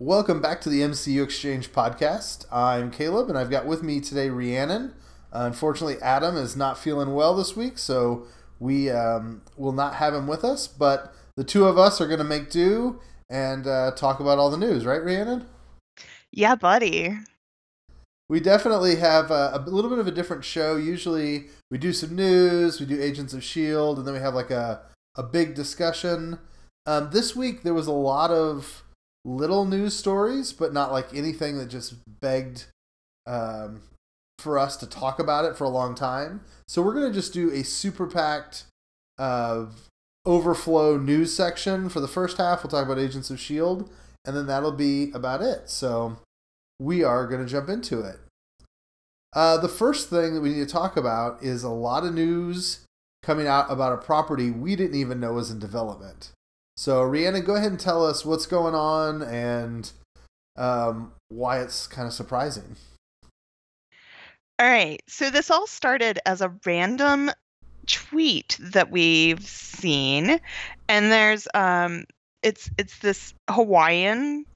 Welcome back to the MCU Exchange podcast. I'm Caleb, and I've got with me today Rhiannon. Uh, unfortunately, Adam is not feeling well this week, so we um, will not have him with us. But the two of us are going to make do and uh, talk about all the news, right, Rhiannon? Yeah, buddy. We definitely have a, a little bit of a different show. Usually, we do some news, we do Agents of S.H.I.E.L.D., and then we have like a, a big discussion. Um, this week, there was a lot of little news stories, but not like anything that just begged um, for us to talk about it for a long time. So we're gonna just do a super packed uh, overflow news section for the first half. We'll talk about Agents of Shield, and then that'll be about it. So we are gonna jump into it. Uh, the first thing that we need to talk about is a lot of news coming out about a property we didn't even know was in development. So, Rhiannon, go ahead and tell us what's going on and um, why it's kind of surprising. All right. So, this all started as a random tweet that we've seen, and there's um, it's it's this Hawaiian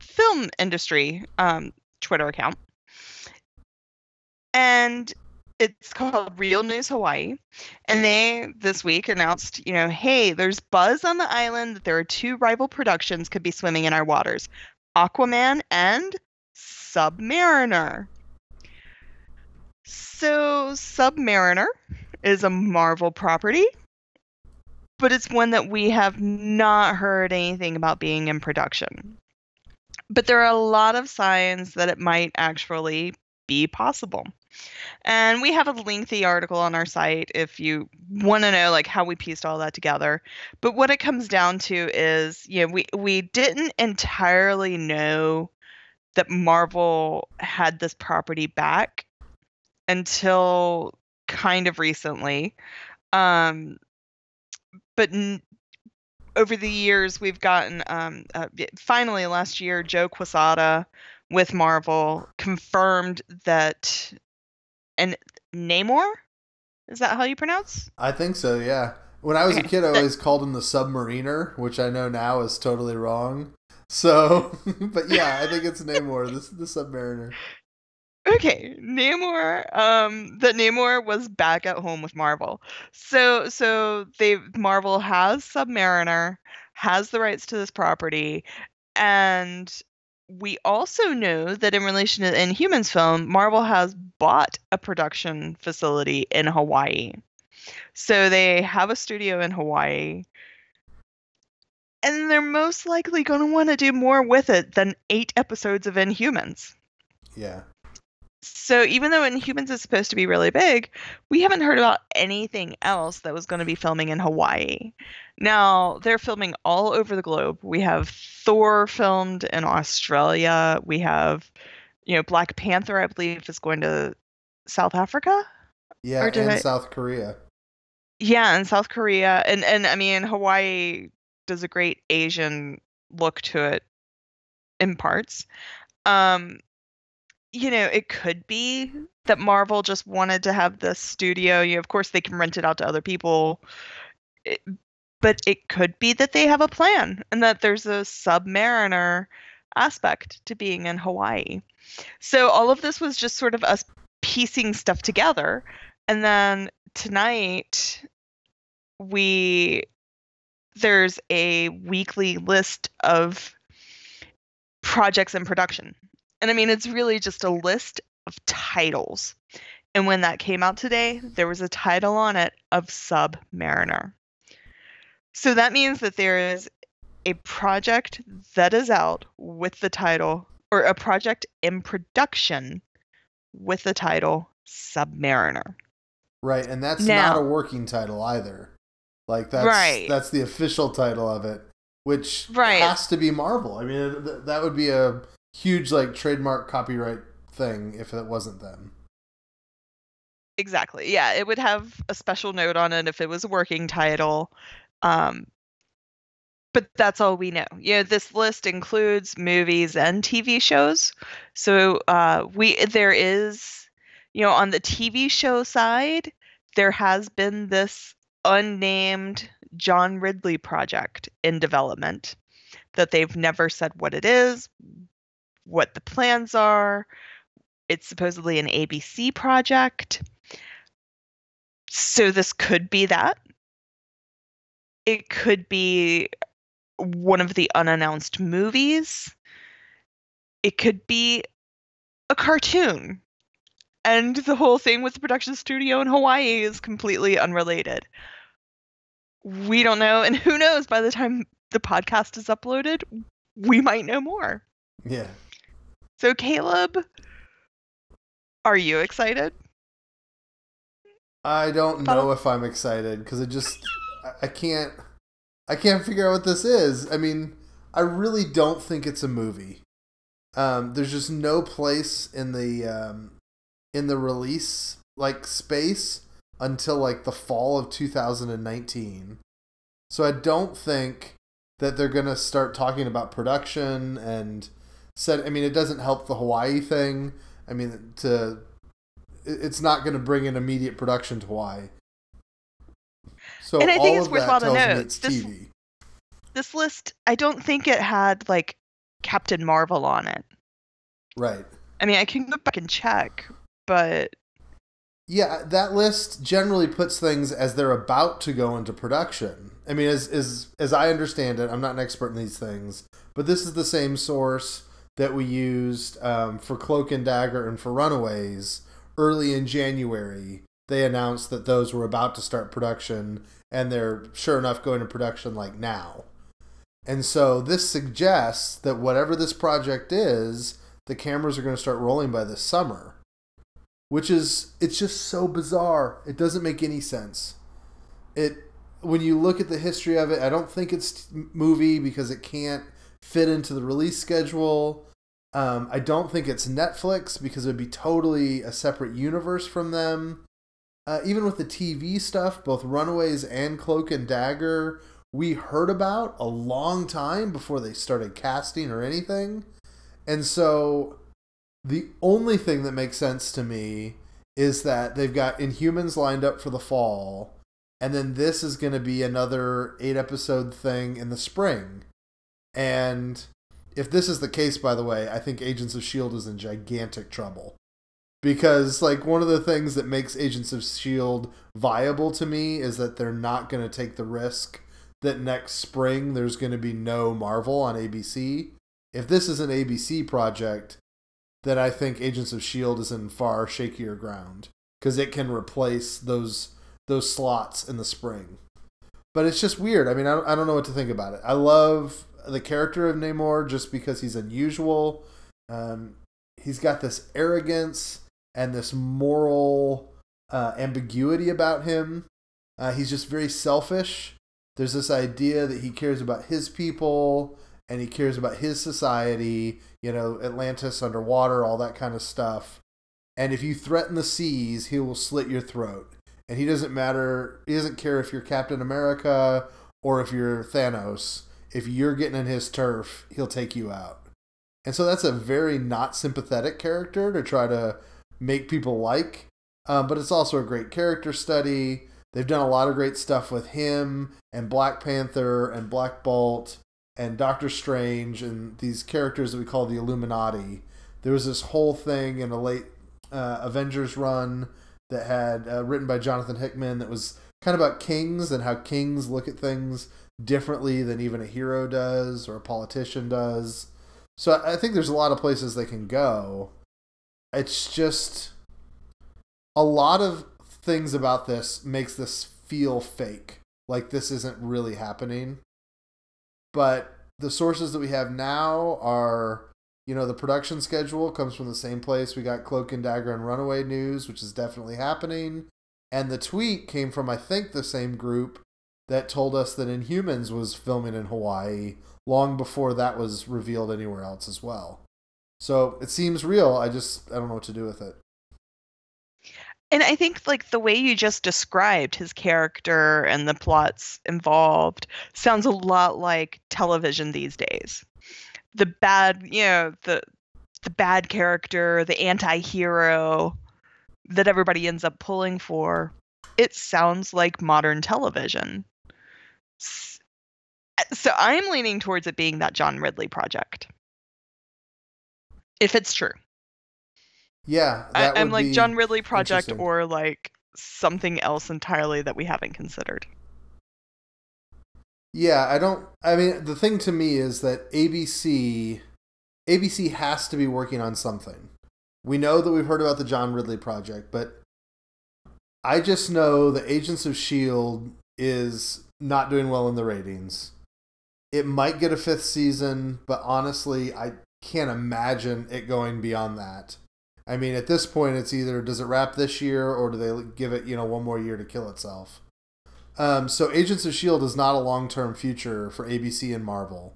film industry um, Twitter account, and it's called Real News Hawaii, and they this week announced, you know, hey, there's buzz on the island that there are two rival productions could be swimming in our waters, Aquaman and Submariner. So Submariner is a Marvel property, but it's one that we have not heard anything about being in production. But there are a lot of signs that it might actually be possible. And we have a lengthy article on our site if you want to know like how we pieced all that together. But what it comes down to is, you know, we we didn't entirely know that Marvel had this property back until kind of recently. Um but n- over the years we've gotten um, uh, finally last year Joe Quesada with Marvel confirmed that and Namor? Is that how you pronounce? I think so, yeah. When I was okay. a kid, I always called him the Submariner, which I know now is totally wrong. So, but yeah, I think it's Namor, the, the Submariner. Okay, Namor. Um, that Namor was back at home with Marvel. So, so they Marvel has Submariner, has the rights to this property, and we also know that in relation to the Inhumans film, Marvel has bought a production facility in Hawaii. So they have a studio in Hawaii. And they're most likely going to want to do more with it than eight episodes of Inhumans. Yeah. So even though Inhumans is supposed to be really big, we haven't heard about anything else that was going to be filming in Hawaii. Now, they're filming all over the globe. We have Thor filmed in Australia. We have, you know, Black Panther, I believe, is going to South Africa. Yeah, and I... South Korea. Yeah, and South Korea. And and I mean Hawaii does a great Asian look to it in parts. Um you know, it could be that Marvel just wanted to have the studio. You know, of course, they can rent it out to other people, it, but it could be that they have a plan and that there's a Submariner aspect to being in Hawaii. So all of this was just sort of us piecing stuff together, and then tonight we there's a weekly list of projects in production and I mean, it's really just a list of titles. And when that came out today, there was a title on it of Submariner. So that means that there is a project that is out with the title, or a project in production with the title Submariner. Right, and that's now, not a working title either. Like that's right. that's the official title of it, which right. has to be Marvel. I mean, that would be a huge like trademark copyright thing if it wasn't them. Exactly. Yeah, it would have a special note on it if it was a working title. Um, but that's all we know. You know, this list includes movies and TV shows. So uh, we there is, you know, on the TV show side, there has been this unnamed John Ridley project in development that they've never said what it is, what the plans are. It's supposedly an ABC project. So this could be that. It could be one of the unannounced movies. It could be a cartoon. And the whole thing with the production studio in Hawaii is completely unrelated. We don't know. And who knows, by the time the podcast is uploaded, we might know more. Yeah. So, Caleb, are you excited? I don't know if I'm excited because it just I can't I can't figure out what this is. I mean, I really don't think it's a movie. Um, there's just no place in the um, in the release like space until like the fall of 2019. So I don't think that they're gonna start talking about production and said I mean, it doesn't help the Hawaii thing. I mean, to it's not going to bring an immediate production to Hawaii. So and I think it's worthwhile to note this, TV. this list. I don't think it had like Captain Marvel on it. Right. I mean, I can go back and check, but Yeah, that list generally puts things as they're about to go into production. I mean, as as as I understand it, I'm not an expert in these things, but this is the same source that we used um, for Cloak and Dagger and for Runaways early in January. They announced that those were about to start production, and they're sure enough going to production like now. And so this suggests that whatever this project is, the cameras are going to start rolling by this summer which is it's just so bizarre. It doesn't make any sense. It when you look at the history of it, I don't think it's movie because it can't fit into the release schedule. Um, I don't think it's Netflix because it would be totally a separate universe from them. Uh, even with the TV stuff, both Runaways and Cloak and Dagger, we heard about a long time before they started casting or anything. And so the only thing that makes sense to me is that they've got Inhumans lined up for the fall, and then this is going to be another eight episode thing in the spring. And if this is the case, by the way, I think Agents of S.H.I.E.L.D. is in gigantic trouble. Because, like, one of the things that makes Agents of S.H.I.E.L.D. viable to me is that they're not going to take the risk that next spring there's going to be no Marvel on ABC. If this is an ABC project, then I think Agents of Shield is in far shakier ground because it can replace those those slots in the spring. But it's just weird. I mean, I don't, I don't know what to think about it. I love the character of Namor just because he's unusual. Um, he's got this arrogance and this moral uh, ambiguity about him. Uh, he's just very selfish. There's this idea that he cares about his people and he cares about his society, you know, Atlantis underwater, all that kind of stuff. And if you threaten the seas, he will slit your throat. And he doesn't matter, he doesn't care if you're Captain America or if you're Thanos. If you're getting in his turf, he'll take you out. And so that's a very not sympathetic character to try to make people like. Um, but it's also a great character study. They've done a lot of great stuff with him and Black Panther and Black Bolt and Doctor Strange and these characters that we call the Illuminati. There was this whole thing in a late uh, Avengers run that had uh, written by Jonathan Hickman that was kind of about kings and how kings look at things differently than even a hero does or a politician does. So I think there's a lot of places they can go. It's just a lot of things about this makes this feel fake. Like this isn't really happening. But the sources that we have now are you know the production schedule comes from the same place. We got cloak and dagger and runaway news which is definitely happening. And the tweet came from i think the same group that told us that inhumans was filming in hawaii long before that was revealed anywhere else as well so it seems real i just i don't know what to do with it and I think like the way you just described his character and the plots involved sounds a lot like television these days. The bad, you know, the the bad character, the anti-hero that everybody ends up pulling for. It sounds like modern television. So I'm leaning towards it being that John Ridley project. If it's true. Yeah, I, am like John Ridley project or like something else entirely that we haven't considered. Yeah, I don't. I mean, the thing to me is that ABC, ABC has to be working on something. We know that we've heard about the John Ridley project, but I just know the Agents of Shield is not doing well in the ratings. It might get a fifth season, but honestly, I can't imagine it going beyond that. I mean, at this point, it's either does it wrap this year or do they give it, you know, one more year to kill itself? Um, so Agents of S.H.I.E.L.D. is not a long term future for ABC and Marvel.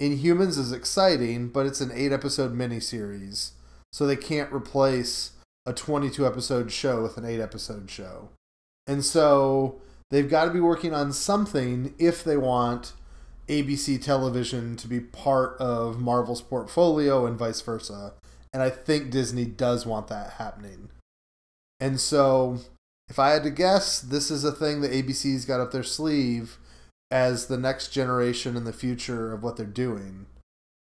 Inhumans is exciting, but it's an eight episode miniseries, so they can't replace a 22 episode show with an eight episode show. And so they've got to be working on something if they want ABC television to be part of Marvel's portfolio and vice versa. And I think Disney does want that happening. And so if I had to guess, this is a thing that ABC's got up their sleeve as the next generation in the future of what they're doing.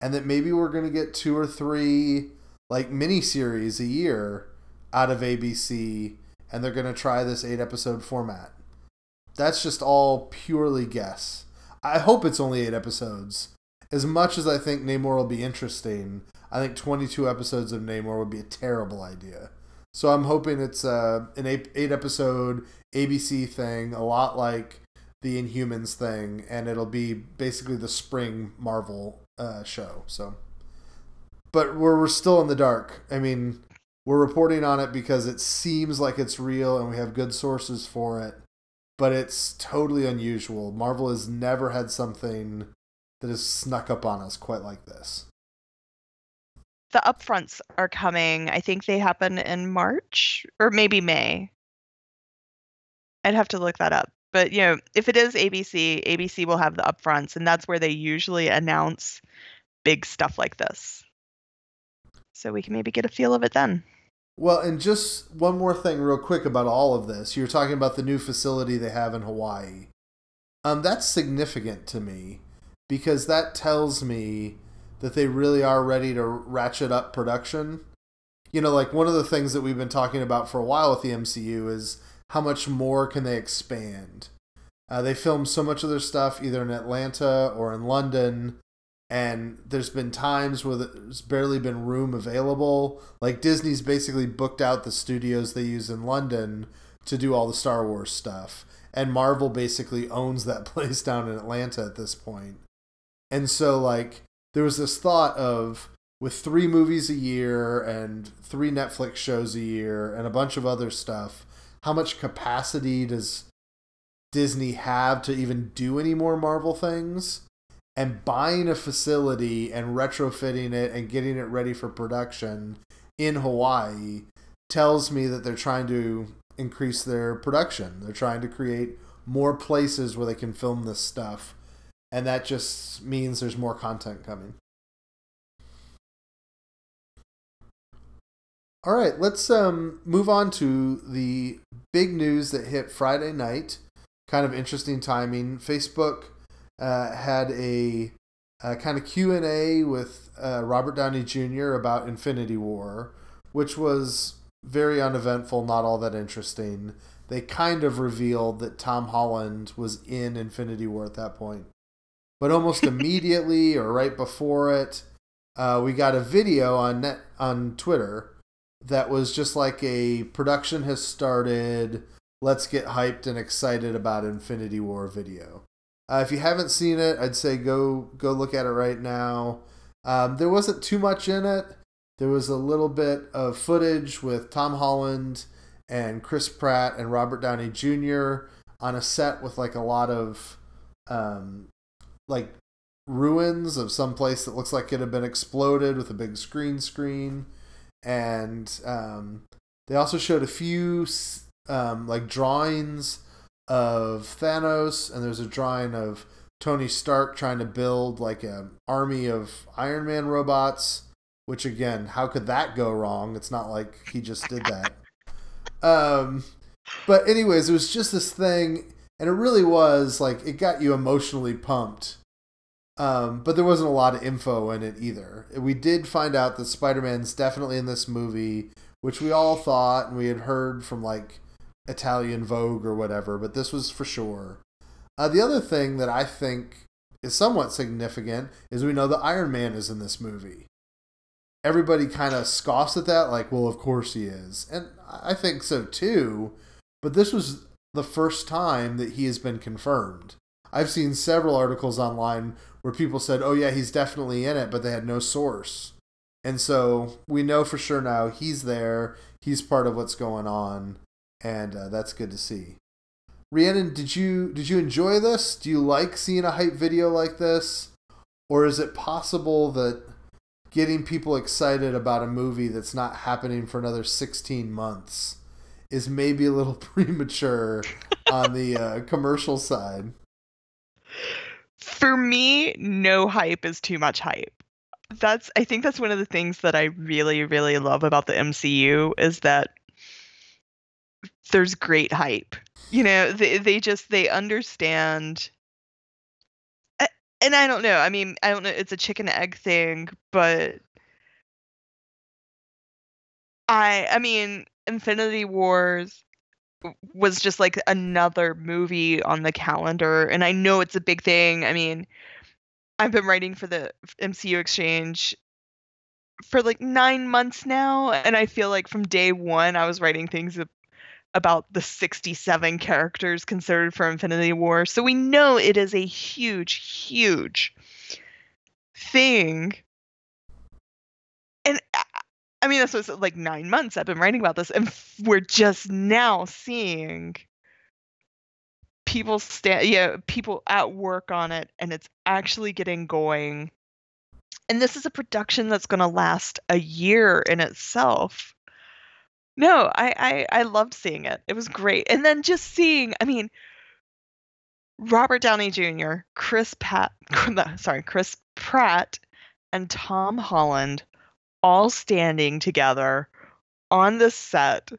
And that maybe we're going to get two or three like mini series a year out of ABC and they're going to try this 8 episode format. That's just all purely guess. I hope it's only 8 episodes. As much as I think Namor will be interesting, I think 22 episodes of Namor would be a terrible idea. So I'm hoping it's uh, an eight, eight episode ABC thing, a lot like the Inhumans thing, and it'll be basically the spring Marvel uh, show. So, but we're we're still in the dark. I mean, we're reporting on it because it seems like it's real, and we have good sources for it. But it's totally unusual. Marvel has never had something that has snuck up on us quite like this the upfronts are coming. I think they happen in March or maybe May. I'd have to look that up. But you know, if it is ABC, ABC will have the upfronts, and that's where they usually announce big stuff like this. So we can maybe get a feel of it then. Well, and just one more thing, real quick, about all of this. You're talking about the new facility they have in Hawaii. Um, that's significant to me because that tells me that they really are ready to ratchet up production. You know, like one of the things that we've been talking about for a while with the MCU is how much more can they expand. Uh, they film so much of their stuff either in Atlanta or in London, and there's been times where there's barely been room available. Like Disney's basically booked out the studios they use in London to do all the Star Wars stuff, and Marvel basically owns that place down in Atlanta at this point. And so, like, there was this thought of with three movies a year and three Netflix shows a year and a bunch of other stuff, how much capacity does Disney have to even do any more Marvel things? And buying a facility and retrofitting it and getting it ready for production in Hawaii tells me that they're trying to increase their production. They're trying to create more places where they can film this stuff and that just means there's more content coming. All right, let's um, move on to the big news that hit Friday night. Kind of interesting timing. Facebook uh, had a, a kind of Q and A with uh, Robert Downey Jr. about Infinity War, which was very uneventful, not all that interesting. They kind of revealed that Tom Holland was in Infinity War at that point but almost immediately or right before it, uh, we got a video on net on Twitter that was just like a production has started. Let's get hyped and excited about Infinity War video. Uh, if you haven't seen it, I'd say go go look at it right now. Um, there wasn't too much in it. There was a little bit of footage with Tom Holland and Chris Pratt and Robert Downey Jr. on a set with like a lot of um, like ruins of some place that looks like it had been exploded with a big screen screen and um, they also showed a few um, like drawings of Thanos and there's a drawing of Tony Stark trying to build like an army of Iron Man robots which again how could that go wrong? It's not like he just did that. Um but anyways it was just this thing and it really was like it got you emotionally pumped. Um, but there wasn't a lot of info in it either. We did find out that Spider Man's definitely in this movie, which we all thought and we had heard from like Italian Vogue or whatever, but this was for sure. Uh, the other thing that I think is somewhat significant is we know the Iron Man is in this movie. Everybody kind of scoffs at that, like, well, of course he is. And I think so too, but this was the first time that he has been confirmed. I've seen several articles online where people said, "Oh yeah, he's definitely in it," but they had no source. And so we know for sure now he's there. He's part of what's going on, and uh, that's good to see. Rhiannon, did you did you enjoy this? Do you like seeing a hype video like this, or is it possible that getting people excited about a movie that's not happening for another sixteen months is maybe a little premature on the uh, commercial side? For me, no hype is too much hype. That's I think that's one of the things that I really really love about the MCU is that there's great hype. You know, they they just they understand and I don't know. I mean, I don't know. It's a chicken egg thing, but I I mean, Infinity Wars was just like another movie on the calendar and I know it's a big thing. I mean, I've been writing for the MCU Exchange for like 9 months now and I feel like from day 1 I was writing things about the 67 characters considered for Infinity War. So we know it is a huge huge thing. And uh, I mean, this was like nine months I've been writing about this, and we're just now seeing people stand, yeah, people at work on it, and it's actually getting going. And this is a production that's going to last a year in itself. No, I, I I loved seeing it. It was great, and then just seeing, I mean, Robert Downey Jr., Chris Pat, sorry, Chris Pratt, and Tom Holland all standing together on the set.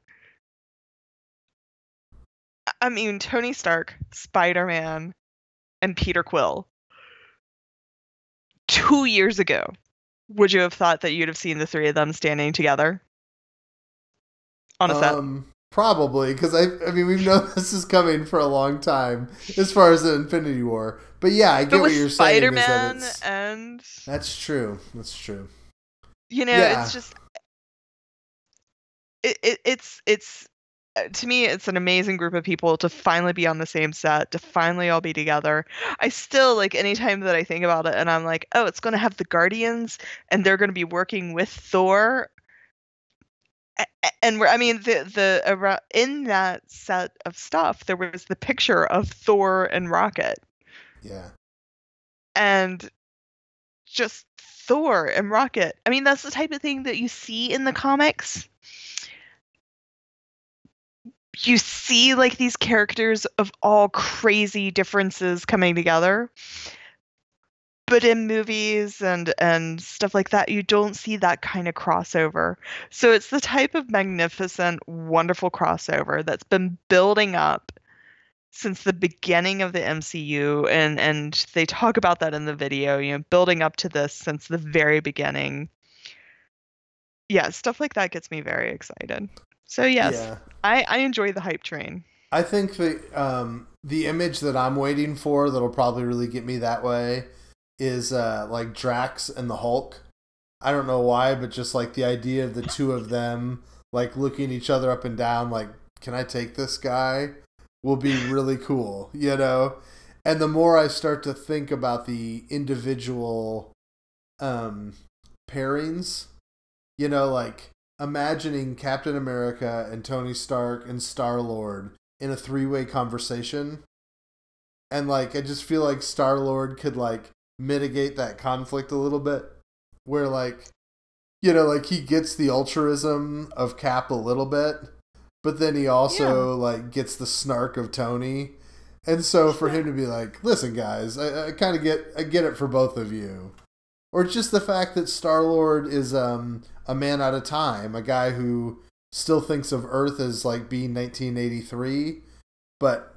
I mean, Tony Stark, Spider Man, and Peter Quill. Two years ago, would you have thought that you'd have seen the three of them standing together on a set? Um, probably, because I, I mean, we've known this is coming for a long time as far as the Infinity War. But yeah, I get what you're Spider-Man saying. Spider Man and that's true. That's true. You know, yeah. it's just it, it it's it's uh, to me it's an amazing group of people to finally be on the same set to finally all be together i still like anytime that i think about it and i'm like oh it's going to have the guardians and they're going to be working with thor and we're, I mean the the in that set of stuff there was the picture of thor and rocket yeah and just Thor and Rocket. I mean, that's the type of thing that you see in the comics. You see like these characters of all crazy differences coming together. But in movies and and stuff like that, you don't see that kind of crossover. So it's the type of magnificent, wonderful crossover that's been building up since the beginning of the MCU and and they talk about that in the video, you know, building up to this since the very beginning. Yeah, stuff like that gets me very excited. So yes, yeah. I I enjoy the hype train. I think the um the image that I'm waiting for that'll probably really get me that way is uh like Drax and the Hulk. I don't know why, but just like the idea of the two of them like looking each other up and down like can I take this guy? will be really cool, you know? And the more I start to think about the individual um, pairings, you know, like imagining Captain America and Tony Stark and Star Lord in a three way conversation. And like, I just feel like Star Lord could like mitigate that conflict a little bit. Where like, you know, like he gets the altruism of Cap a little bit, but then he also yeah. like gets the snark of Tony. And so for him to be like, "Listen, guys, I, I kind of get I get it for both of you," or just the fact that Star Lord is um, a man out of time, a guy who still thinks of Earth as like being 1983, but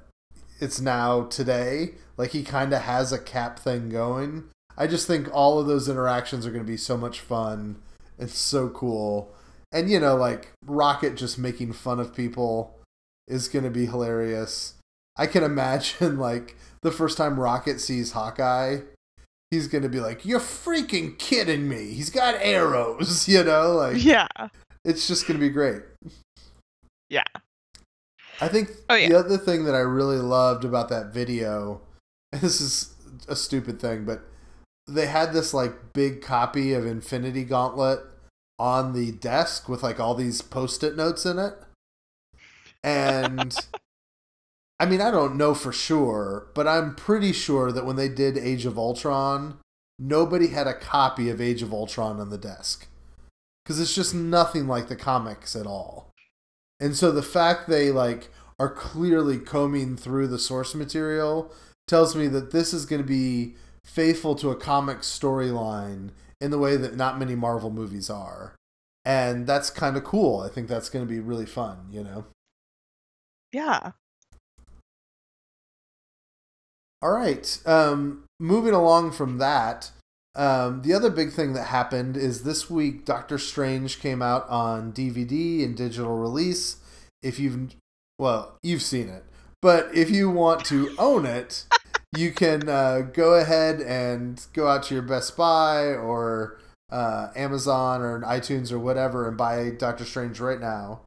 it's now today. Like he kind of has a cap thing going. I just think all of those interactions are going to be so much fun. and so cool. And you know, like Rocket just making fun of people is going to be hilarious. I can imagine like the first time Rocket sees Hawkeye, he's going to be like, "You're freaking kidding me. He's got arrows," you know, like Yeah. it's just going to be great. Yeah. I think Oh, yeah. the other thing that I really loved about that video, and this is a stupid thing, but they had this like big copy of Infinity Gauntlet on the desk with like all these post-it notes in it. And I mean, I don't know for sure, but I'm pretty sure that when they did Age of Ultron, nobody had a copy of Age of Ultron on the desk. Cuz it's just nothing like the comics at all. And so the fact they like are clearly combing through the source material tells me that this is going to be faithful to a comic storyline in the way that not many Marvel movies are. And that's kind of cool. I think that's going to be really fun, you know. Yeah. All right. Um, moving along from that, um, the other big thing that happened is this week Doctor Strange came out on DVD and digital release. If you've, well, you've seen it, but if you want to own it, you can uh, go ahead and go out to your Best Buy or uh, Amazon or iTunes or whatever and buy Doctor Strange right now.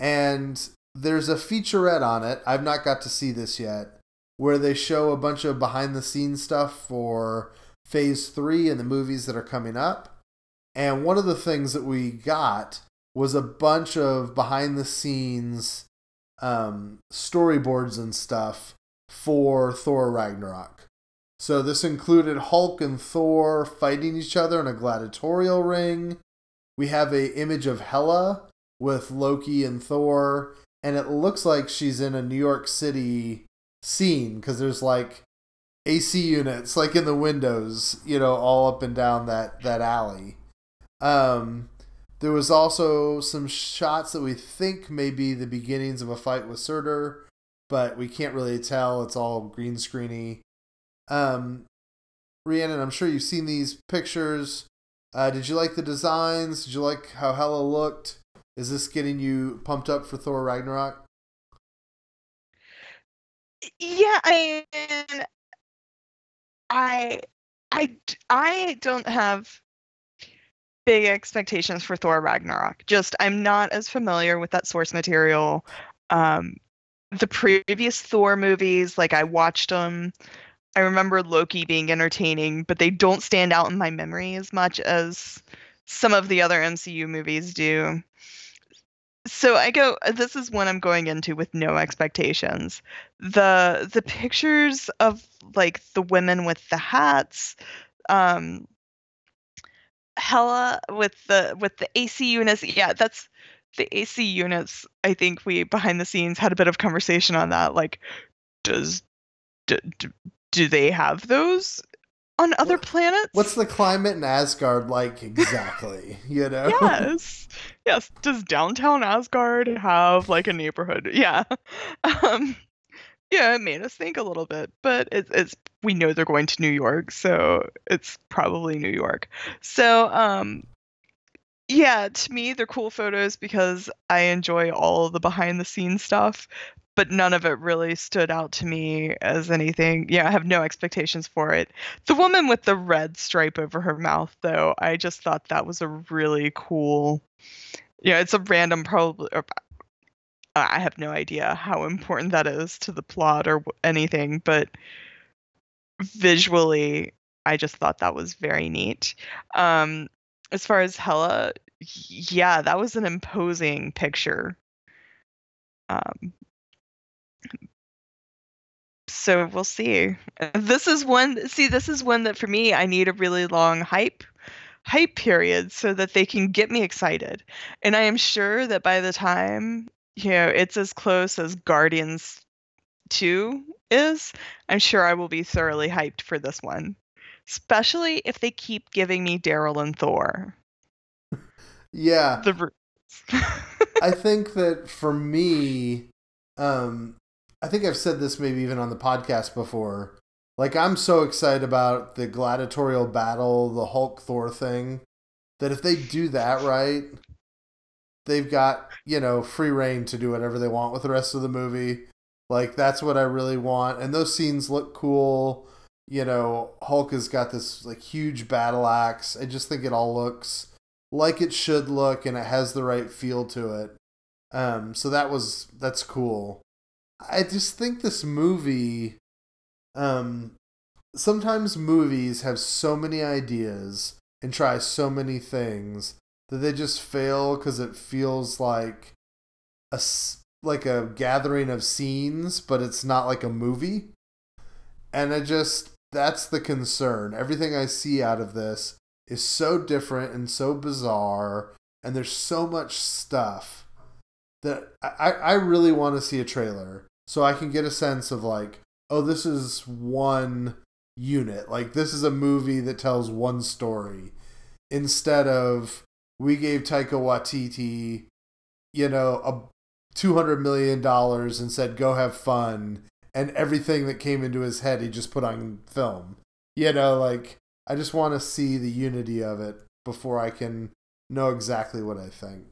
And there's a featurette on it. I've not got to see this yet where they show a bunch of behind the scenes stuff for phase three and the movies that are coming up. And one of the things that we got was a bunch of behind the scenes um, storyboards and stuff for Thor Ragnarok. So this included Hulk and Thor fighting each other in a gladiatorial ring. We have a image of Hela with Loki and Thor, and it looks like she's in a New York City scene because there's like AC units like in the windows, you know, all up and down that that alley. Um, there was also some shots that we think may be the beginnings of a fight with Surtur, but we can't really tell. It's all green screeny. Um, Rhiannon, I'm sure you've seen these pictures. Uh, did you like the designs? Did you like how Hela looked? Is this getting you pumped up for Thor Ragnarok? Yeah, I mean, I, I, I don't have big expectations for Thor Ragnarok. Just I'm not as familiar with that source material. Um, the previous Thor movies, like I watched them. I remember Loki being entertaining, but they don't stand out in my memory as much as some of the other MCU movies do. So I go this is one I'm going into with no expectations. The the pictures of like the women with the hats, um Hela with the with the AC units. Yeah, that's the AC units. I think we behind the scenes had a bit of conversation on that. Like, does do, do, do they have those on other planets? What's the climate in Asgard like exactly? You know? yes yes does downtown asgard have like a neighborhood yeah um yeah it made us think a little bit but it's, it's we know they're going to new york so it's probably new york so um yeah to me they're cool photos because i enjoy all the behind the scenes stuff but none of it really stood out to me as anything. Yeah i have no expectations for it. The woman with the red stripe over her mouth though i just thought that was a really cool yeah it's a random probably i have no idea how important that is to the plot or anything but visually i just thought that was very neat. Um as far as Hela yeah that was an imposing picture. Um so we'll see. This is one see this is one that for me i need a really long hype hype period so that they can get me excited. And i am sure that by the time you know it's as close as guardians 2 is i'm sure i will be thoroughly hyped for this one especially if they keep giving me darryl and thor. Yeah. the I think that for me, um, I think I've said this maybe even on the podcast before. Like I'm so excited about the gladiatorial battle, the Hulk Thor thing, that if they do that right, they've got, you know, free reign to do whatever they want with the rest of the movie. Like that's what I really want. And those scenes look cool. You know, Hulk has got this like huge battle axe. I just think it all looks like it should look and it has the right feel to it. Um so that was that's cool. I just think this movie um sometimes movies have so many ideas and try so many things that they just fail because it feels like a like a gathering of scenes, but it's not like a movie. And I just that's the concern. Everything I see out of this is so different and so bizarre, and there's so much stuff that I, I really want to see a trailer so I can get a sense of like, oh, this is one unit. Like this is a movie that tells one story instead of we gave Taika Waititi, you know, a two hundred million dollars and said go have fun, and everything that came into his head he just put on film. You know, like I just want to see the unity of it before I can know exactly what I think.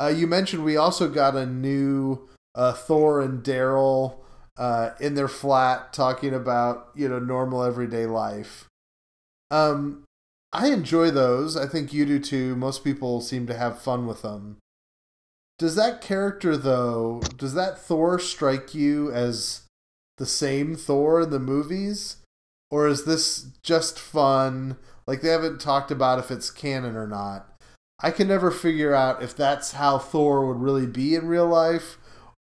Uh, you mentioned we also got a new uh, Thor and Darryl uh, in their flat talking about you know normal everyday life. Um, I enjoy those. I think you do too. Most people seem to have fun with them. Does that character though? Does that Thor strike you as the same Thor in the movies, or is this just fun? Like they haven't talked about if it's canon or not. I can never figure out if that's how Thor would really be in real life,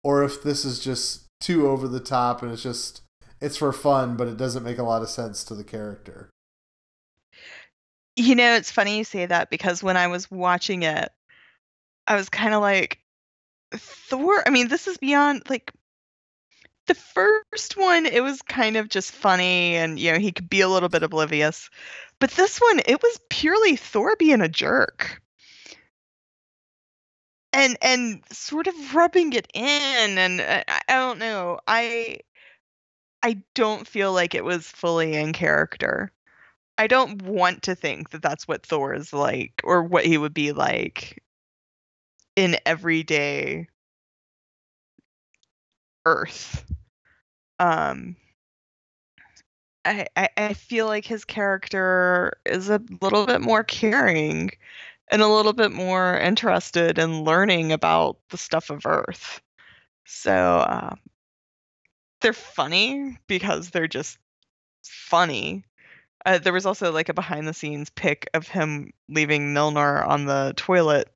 or if this is just too over the top and it's just it's for fun, but it doesn't make a lot of sense to the character. You know, it's funny you say that because when I was watching it, I was kind of like, Thor. I mean, this is beyond like the first one. It was kind of just funny, and you know, he could be a little bit oblivious. But this one, it was purely Thor being a jerk and and sort of rubbing it in and uh, I, I don't know i i don't feel like it was fully in character. I don't want to think that that's what thor is like or what he would be like in everyday earth. Um I, I, I feel like his character is a little bit more caring and a little bit more interested in learning about the stuff of Earth. So uh, they're funny because they're just funny. Uh, there was also like a behind the scenes pic of him leaving Mjolnir on the toilet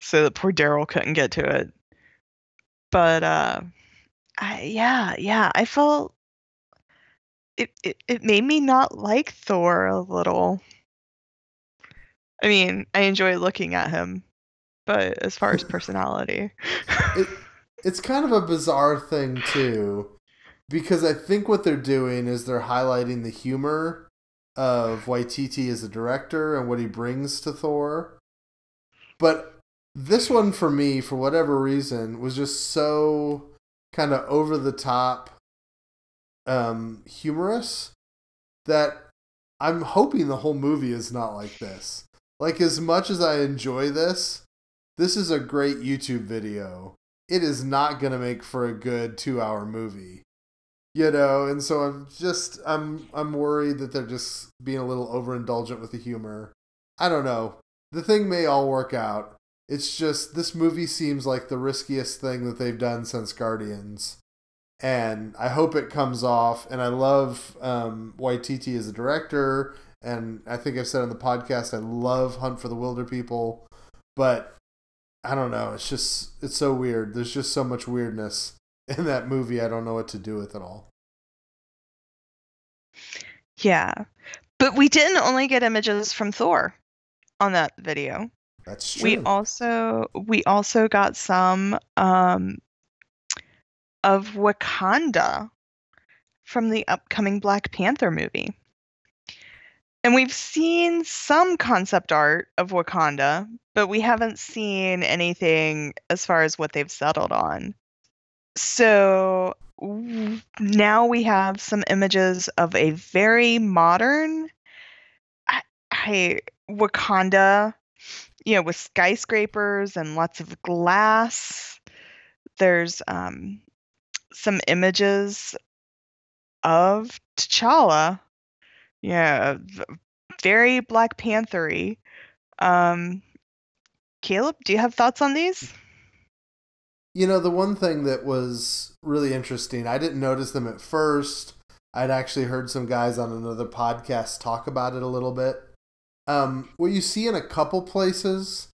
so that poor Darryl couldn't get to it. But uh, I, yeah, yeah, I felt it, it, it made me not like Thor a little. I mean, I enjoy looking at him, but as far as personality, it, it's kind of a bizarre thing too, because I think what they're doing is they're highlighting the humor of Waititi as a director and what he brings to Thor. But this one for me, for whatever reason, was just so kind of over the top um humorous that I'm hoping the whole movie is not like this. Like as much as I enjoy this, this is a great YouTube video. It is not going to make for a good 2-hour movie. You know, and so I'm just I'm I'm worried that they're just being a little overindulgent with the humor. I don't know. The thing may all work out. It's just this movie seems like the riskiest thing that they've done since Guardians and I hope it comes off. And I love um, Waititi as a director, and I think I've said on the podcast I love Hunt for the Wilderpeople, but I don't know. It's just it's so weird. There's just so much weirdness in that movie. I don't know what to do with it all. Yeah, but we didn't only get images from Thor on that video. That's true. We also we also got some um, of Wakanda from the upcoming Black Panther movie. And we've seen some concept art of Wakanda, but we haven't seen anything as far as what they've settled on. So now we have some images of a very modern I, I, Wakanda, you know, with skyscrapers and lots of glass. There's um, some images of T'Challa. Yeah, very Black Panthery. Um, Caleb, do you have thoughts on these? You know, the one thing that was really interesting, I didn't notice them at first. I'd actually heard some guys on another podcast talk about it a little bit. Um, what you see in a couple places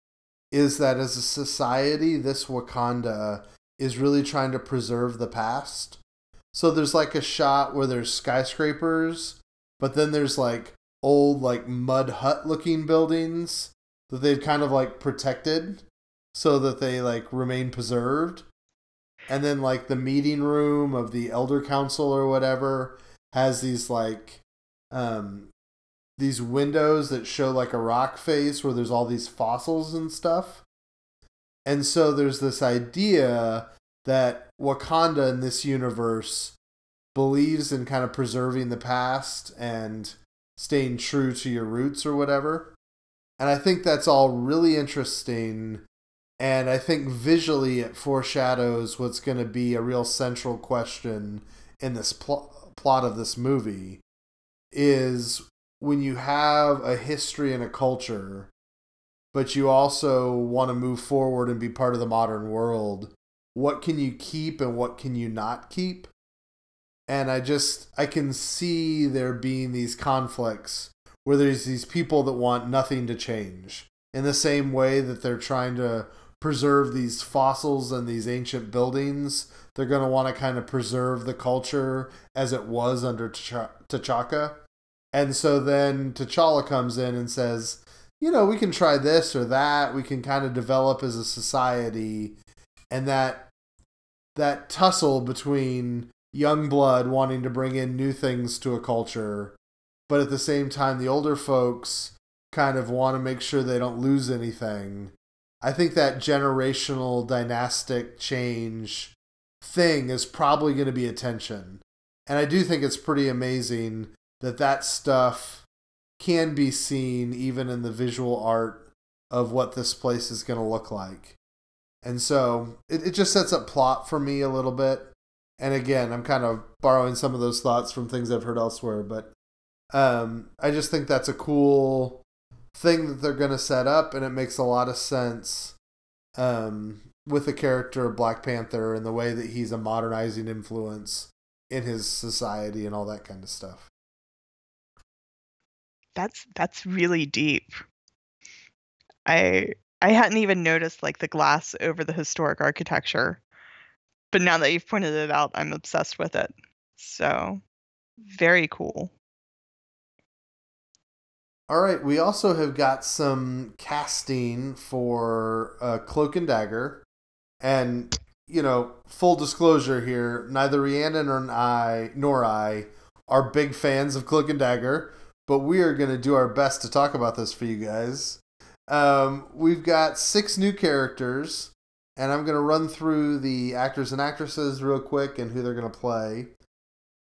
is that as a society, this Wakanda is really trying to preserve the past. So there's like a shot where there's skyscrapers, but then there's like old like mud hut looking buildings that they've kind of like protected so that they like remain preserved. And then like the meeting room of the elder council or whatever has these like um these windows that show like a rock face where there's all these fossils and stuff. And so there's this idea that Wakanda in this universe believes in kind of preserving the past and staying true to your roots or whatever. And I think that's all really interesting. And I think visually it foreshadows what's going to be a real central question in this pl- plot of this movie is when you have a history and a culture, but you also want to move forward and be part of the modern world, what can you keep and what can you not keep? And I just, I can see there being these conflicts where there's these people that want nothing to change in the same way that they're trying to preserve these fossils and these ancient buildings. They're going to want to kind of preserve the culture as it was under T'Chaka. And so then T'Challa comes in and says, you know, we can try this or that. We can kind of develop as a society. And that that tussle between young blood wanting to bring in new things to a culture, but at the same time the older folks kind of want to make sure they don't lose anything. I think that generational dynastic change thing is probably going to be a tension. And I do think it's pretty amazing that that stuff can be seen even in the visual art of what this place is going to look like. And so it, it just sets up plot for me a little bit. And again, I'm kind of borrowing some of those thoughts from things I've heard elsewhere, but um, I just think that's a cool thing that they're going to set up, and it makes a lot of sense um, with the character of Black Panther and the way that he's a modernizing influence in his society and all that kind of stuff. That's that's really deep. I I hadn't even noticed like the glass over the historic architecture. But now that you've pointed it out, I'm obsessed with it. So, very cool. All right, we also have got some casting for uh, Cloak and Dagger. And, you know, full disclosure here, neither Rhiannon nor I, nor I are big fans of Cloak and Dagger but we are going to do our best to talk about this for you guys. Um, we've got six new characters, and I'm going to run through the actors and actresses real quick and who they're going to play.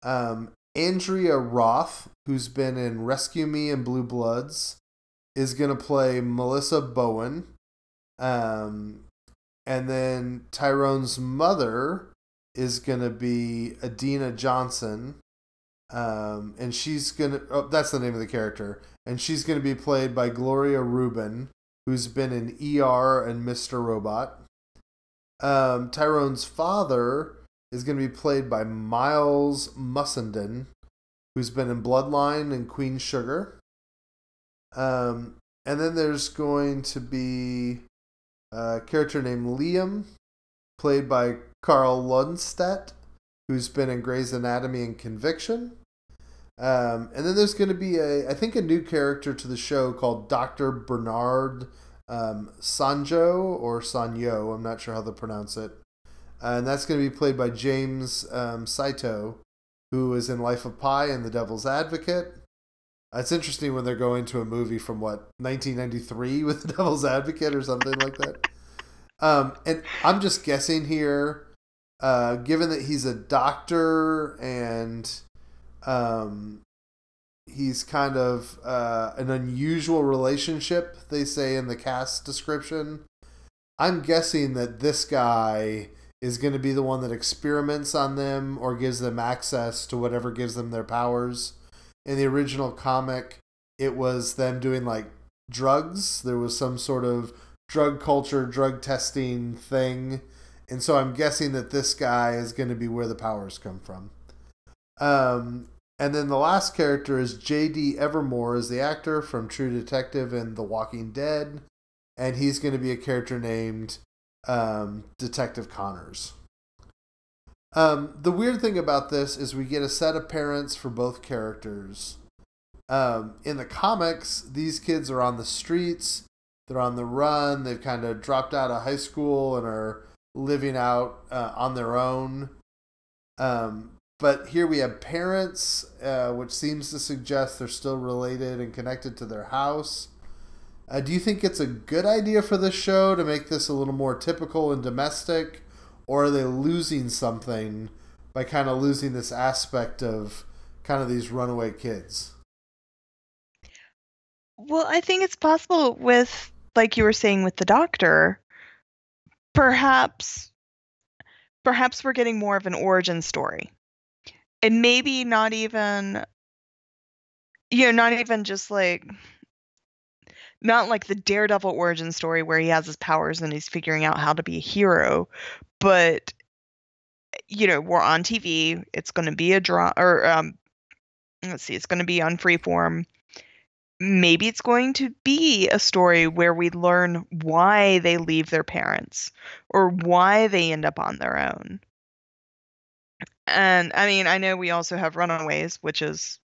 Um, Andrea Roth, who's been in Rescue Me and Blue Bloods, is going to play Melissa Bowen. Um, and then Tyrone's mother is going to be Adina Johnson um, and she's gonna. Oh, that's the name of the character, and she's gonna be played by Gloria Reuben, who's been in ER and Mr. Robot. Um, Tyrone's father is gonna be played by Miles Mussenden, who's been in Bloodline and Queen Sugar. Um, and then there's going to be a character named Liam, played by Carl Lundstedt, who's been in Grey's Anatomy and Conviction. Um, and then there's going to be a, I think, a new character to the show called Dr. Bernard um, Sanjo or Sanyo. I'm not sure how to pronounce it. And that's going to be played by James um, Saito, who is in Life of Pi and The Devil's Advocate. It's interesting when they're going to a movie from what 1993 with The Devil's Advocate or something like that. Um, and I'm just guessing here, uh, given that he's a doctor and um, he's kind of uh, an unusual relationship, they say in the cast description. I'm guessing that this guy is going to be the one that experiments on them or gives them access to whatever gives them their powers. In the original comic, it was them doing like drugs. There was some sort of drug culture, drug testing thing. And so I'm guessing that this guy is going to be where the powers come from. Um, and then the last character is J.D. Evermore, is the actor from True Detective and The Walking Dead, and he's going to be a character named um, Detective Connors. Um, the weird thing about this is we get a set of parents for both characters. Um, in the comics, these kids are on the streets, they're on the run, they've kind of dropped out of high school and are living out uh, on their own. Um, but here we have parents, uh, which seems to suggest they're still related and connected to their house. Uh, do you think it's a good idea for this show to make this a little more typical and domestic, or are they losing something by kind of losing this aspect of kind of these runaway kids? Well, I think it's possible with, like you were saying with the doctor, perhaps, perhaps we're getting more of an origin story, and maybe not even, you know, not even just like not like the Daredevil origin story where he has his powers and he's figuring out how to be a hero, but you know, we're on TV. It's going to be a draw or um let's see, it's going to be on freeform. Maybe it's going to be a story where we learn why they leave their parents or why they end up on their own. And I mean, I know we also have Runaways, which is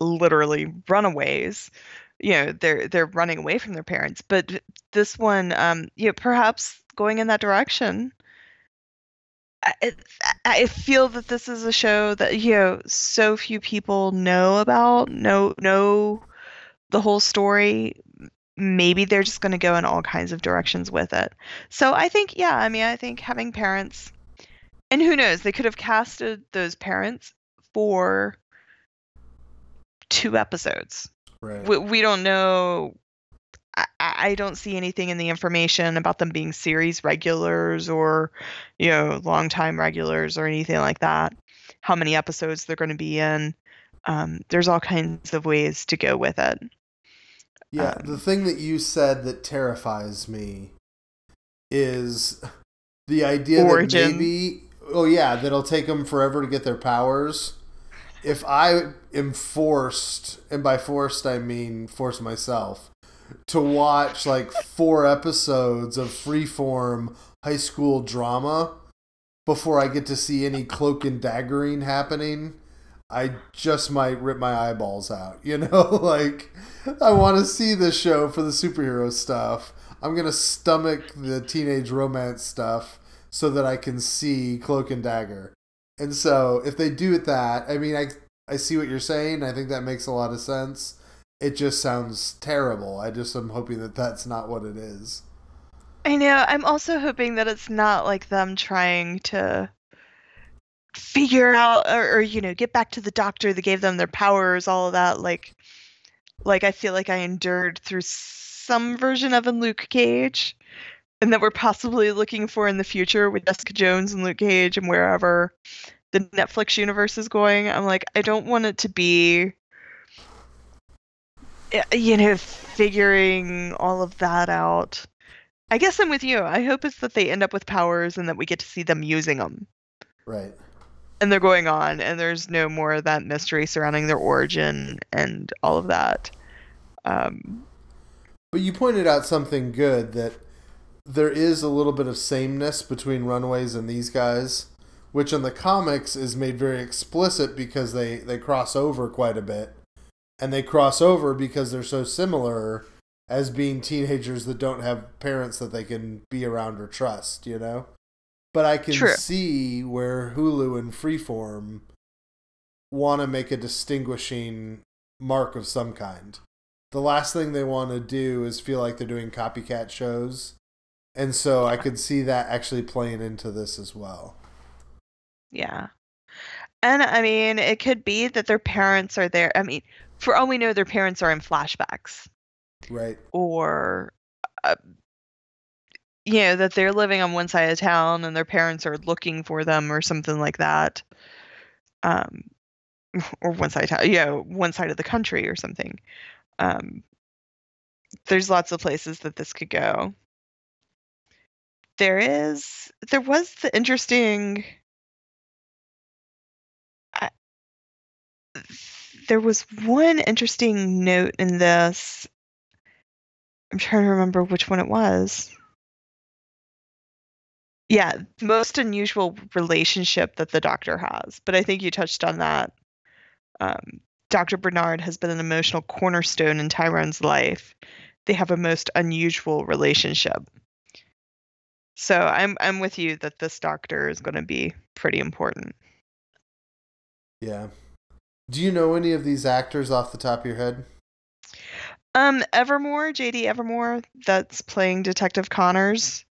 literally runaways. You know they're they're running away from their parents but this one um you know perhaps going in that direction. I, I feel that this is a show that you know so few people know about know know the whole story. Maybe they're just going to go in all kinds of directions with it. So i think yeah i mean i think having parents and who knows? They could have casted those parents for two episodes. Right. we, we don't know. I, I don't see anything in the information about them being series regulars or you know long time regulars or anything like that how many episodes they're going to be in. Um, there's all kinds of ways to go with it. Yeah, Um, the thing that you said that terrifies me is the idea Origin. that maybe oh yeah, that it'll take them forever to get their powers. If I am forced, and by forced I mean force myself, to watch like four episodes of freeform high school drama before I get to see any cloak and daggering happening, I just might rip my eyeballs out. You know, like I want to see this show for the superhero stuff. I'm gonna stomach the teenage romance stuff so that I can see Cloak and Dagger. And so if they do it that, I mean, I I see what you're saying. I think that makes a lot of sense. It just sounds terrible. I just am hoping that that's not what it is. i know i'm also hoping that it's not like them trying to figure out or, or you know get back to the doctor that gave them their powers all of that like like i feel like i endured through some version of in luke cage and that we're possibly looking for in the future with jessica jones and luke cage and wherever the netflix universe is going i'm like i don't want it to be you know figuring all of that out. I guess i'm with you. I hope it's that they end up with powers and that we get to see them using them Right. and they're going on and there's no more of that mystery surrounding their origin and all of that. Um But you pointed out something good that there is a little bit of sameness between Runaways and these guys, which in the comics is made very explicit because they, they cross over quite a bit. And they cross over because they're so similar as being teenagers that don't have parents that they can be around or trust, you know? But I can True. see where Hulu and Freeform want to make a distinguishing mark of some kind the last thing they want to do is feel like they're doing copycat shows. And so I could see that actually playing into this as well. Yeah. And I mean, it could be that their parents are there. I mean, for all we know, their parents are in flashbacks. Right. Or, uh, you know, that they're living on one side of town and their parents are looking for them or something like that. Um, or one side of town, you know, one side of the country or something. Um, there's lots of places that this could go. There is, there was the interesting there was one interesting note in this. I'm trying to remember which one it was. Yeah, most unusual relationship that the doctor has, but I think you touched on that. Um, Dr. Bernard has been an emotional cornerstone in Tyrone's life. They have a most unusual relationship. So I'm I'm with you that this doctor is going to be pretty important. Yeah, do you know any of these actors off the top of your head? Um, Evermore, JD Evermore, that's playing Detective Connors.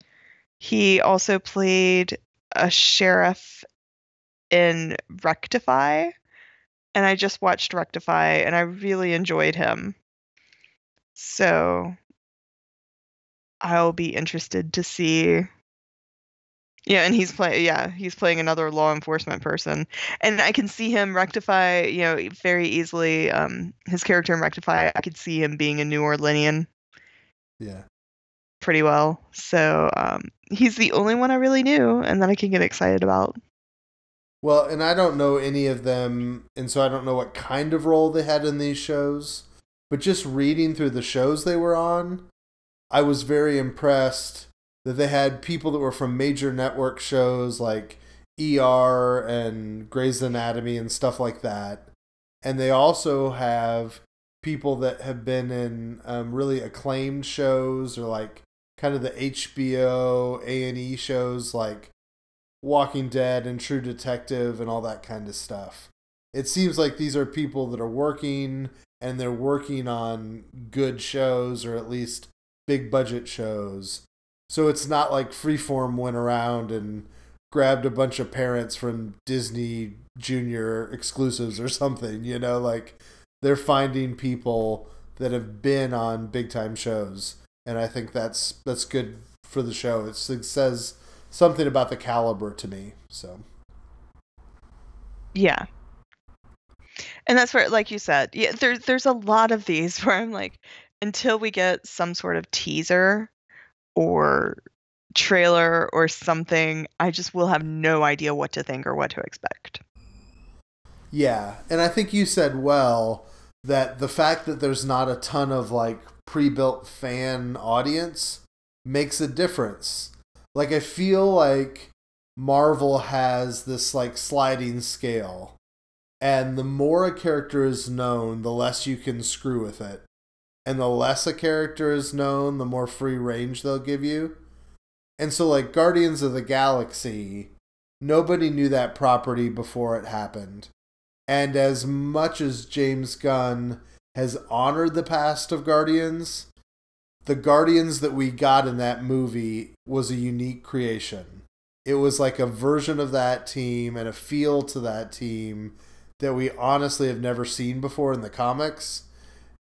He also played a sheriff in Rectify, and I just watched Rectify, and I really enjoyed him. So I'll be interested to see yeah, and he's playing. Yeah, he's playing another law enforcement person, and I can see him rectify. You know, very easily. Um, his character in Rectify, I could see him being a New Orleanian. Yeah. Pretty well. So um, he's the only one I really knew, and that I can get excited about. Well, and I don't know any of them, and so I don't know what kind of role they had in these shows. But just reading through the shows they were on, I was very impressed that they had people that were from major network shows like ER and Grey's Anatomy and stuff like that. And they also have people that have been in um, really acclaimed shows or like kind of the HBO A&E shows like Walking Dead and True Detective and all that kind of stuff. It seems like these are people that are working and they're working on good shows or at least big budget shows so it's not like Freeform went around and grabbed a bunch of parents from Disney Junior exclusives or something, you know, like they're finding people that have been on big time shows. And I think that's that's good for the show. It's, it says something about the caliber to me. So Yeah. And that's where like you said, yeah, there's there's a lot of these where I'm like until we get some sort of teaser or trailer or something, I just will have no idea what to think or what to expect. Yeah, and I think you said well that the fact that there's not a ton of like pre-built fan audience makes a difference. Like I feel like Marvel has this like sliding scale. And the more a character is known, the less you can screw with it and the less a character is known, the more free range they'll give you. And so, like Guardians of the Galaxy, nobody knew that property before it happened. And as much as James Gunn has honored the past of Guardians, the Guardians that we got in that movie was a unique creation. It was like a version of that team and a feel to that team that we honestly have never seen before in the comics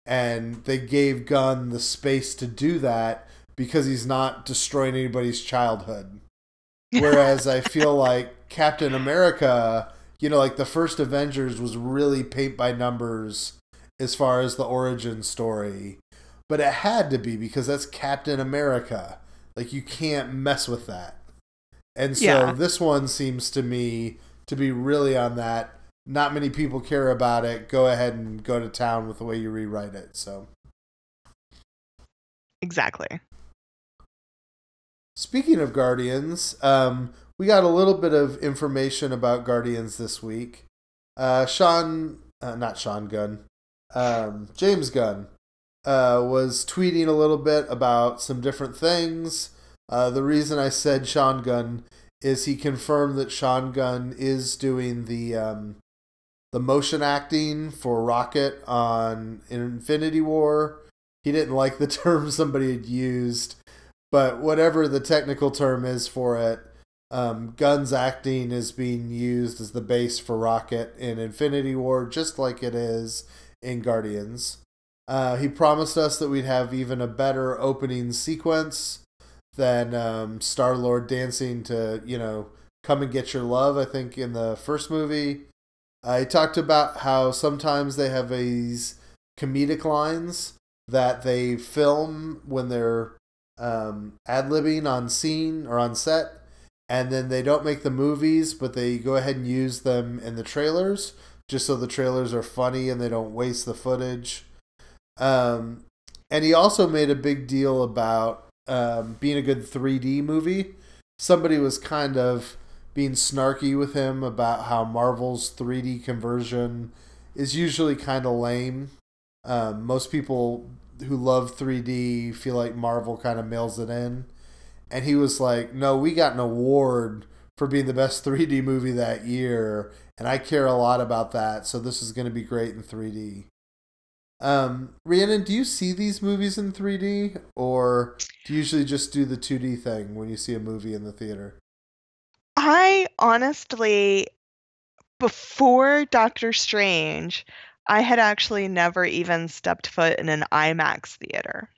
and they gave Gunn the space to do that because he's not destroying anybody's childhood. Whereas I feel like Captain America, you know, like the first Avengers was really paint by numbers as far as the origin story. But it had to be because that's Captain America. Like you can't mess with that. And so yeah. this one seems to me to be really on that not many people care about it. Go ahead and go to town with the way you rewrite it. So exactly. Speaking of Guardians, um, we got a little bit of information about Guardians this week. Uh, Sean, uh, not Sean Gunn, um, James Gunn uh, was tweeting a little bit about some different things. Uh, the reason I said Sean Gunn is he confirmed that Sean Gunn is doing the um, the motion acting for Rocket on Infinity War. He didn't like the term somebody had used, but whatever the technical term is for it, Um, Gunn's acting is being used as the base for Rocket in Infinity War, just like it is in Guardians. Uh, he promised us that we'd have even a better opening sequence than um, Star Lord dancing to, you know, Come and Get Your Love, I think, in the first movie. He talked about how sometimes they have these comedic lines that they film when they're um, ad libbing on scene or on set, and then they don't make the movies, but they go ahead and use them in the trailers just so the trailers are funny and they don't waste the footage. Um, and he also made a big deal about um, being a good 3D movie. Somebody was kind of being snarky with him about how Marvel's 3D conversion is usually kind of lame. Um, most people who love 3D feel like Marvel kind of mails it in. And he was like, no, we got an award for being the best 3D movie that year. And I care a lot about that. So this is going to be great in 3D. Um, Rhiannon, do you see these movies in 3D or do you usually just do the 2D thing when you see a movie in the theater? I honestly, before Doctor Strange, I had actually never even stepped foot in an IMAX theater.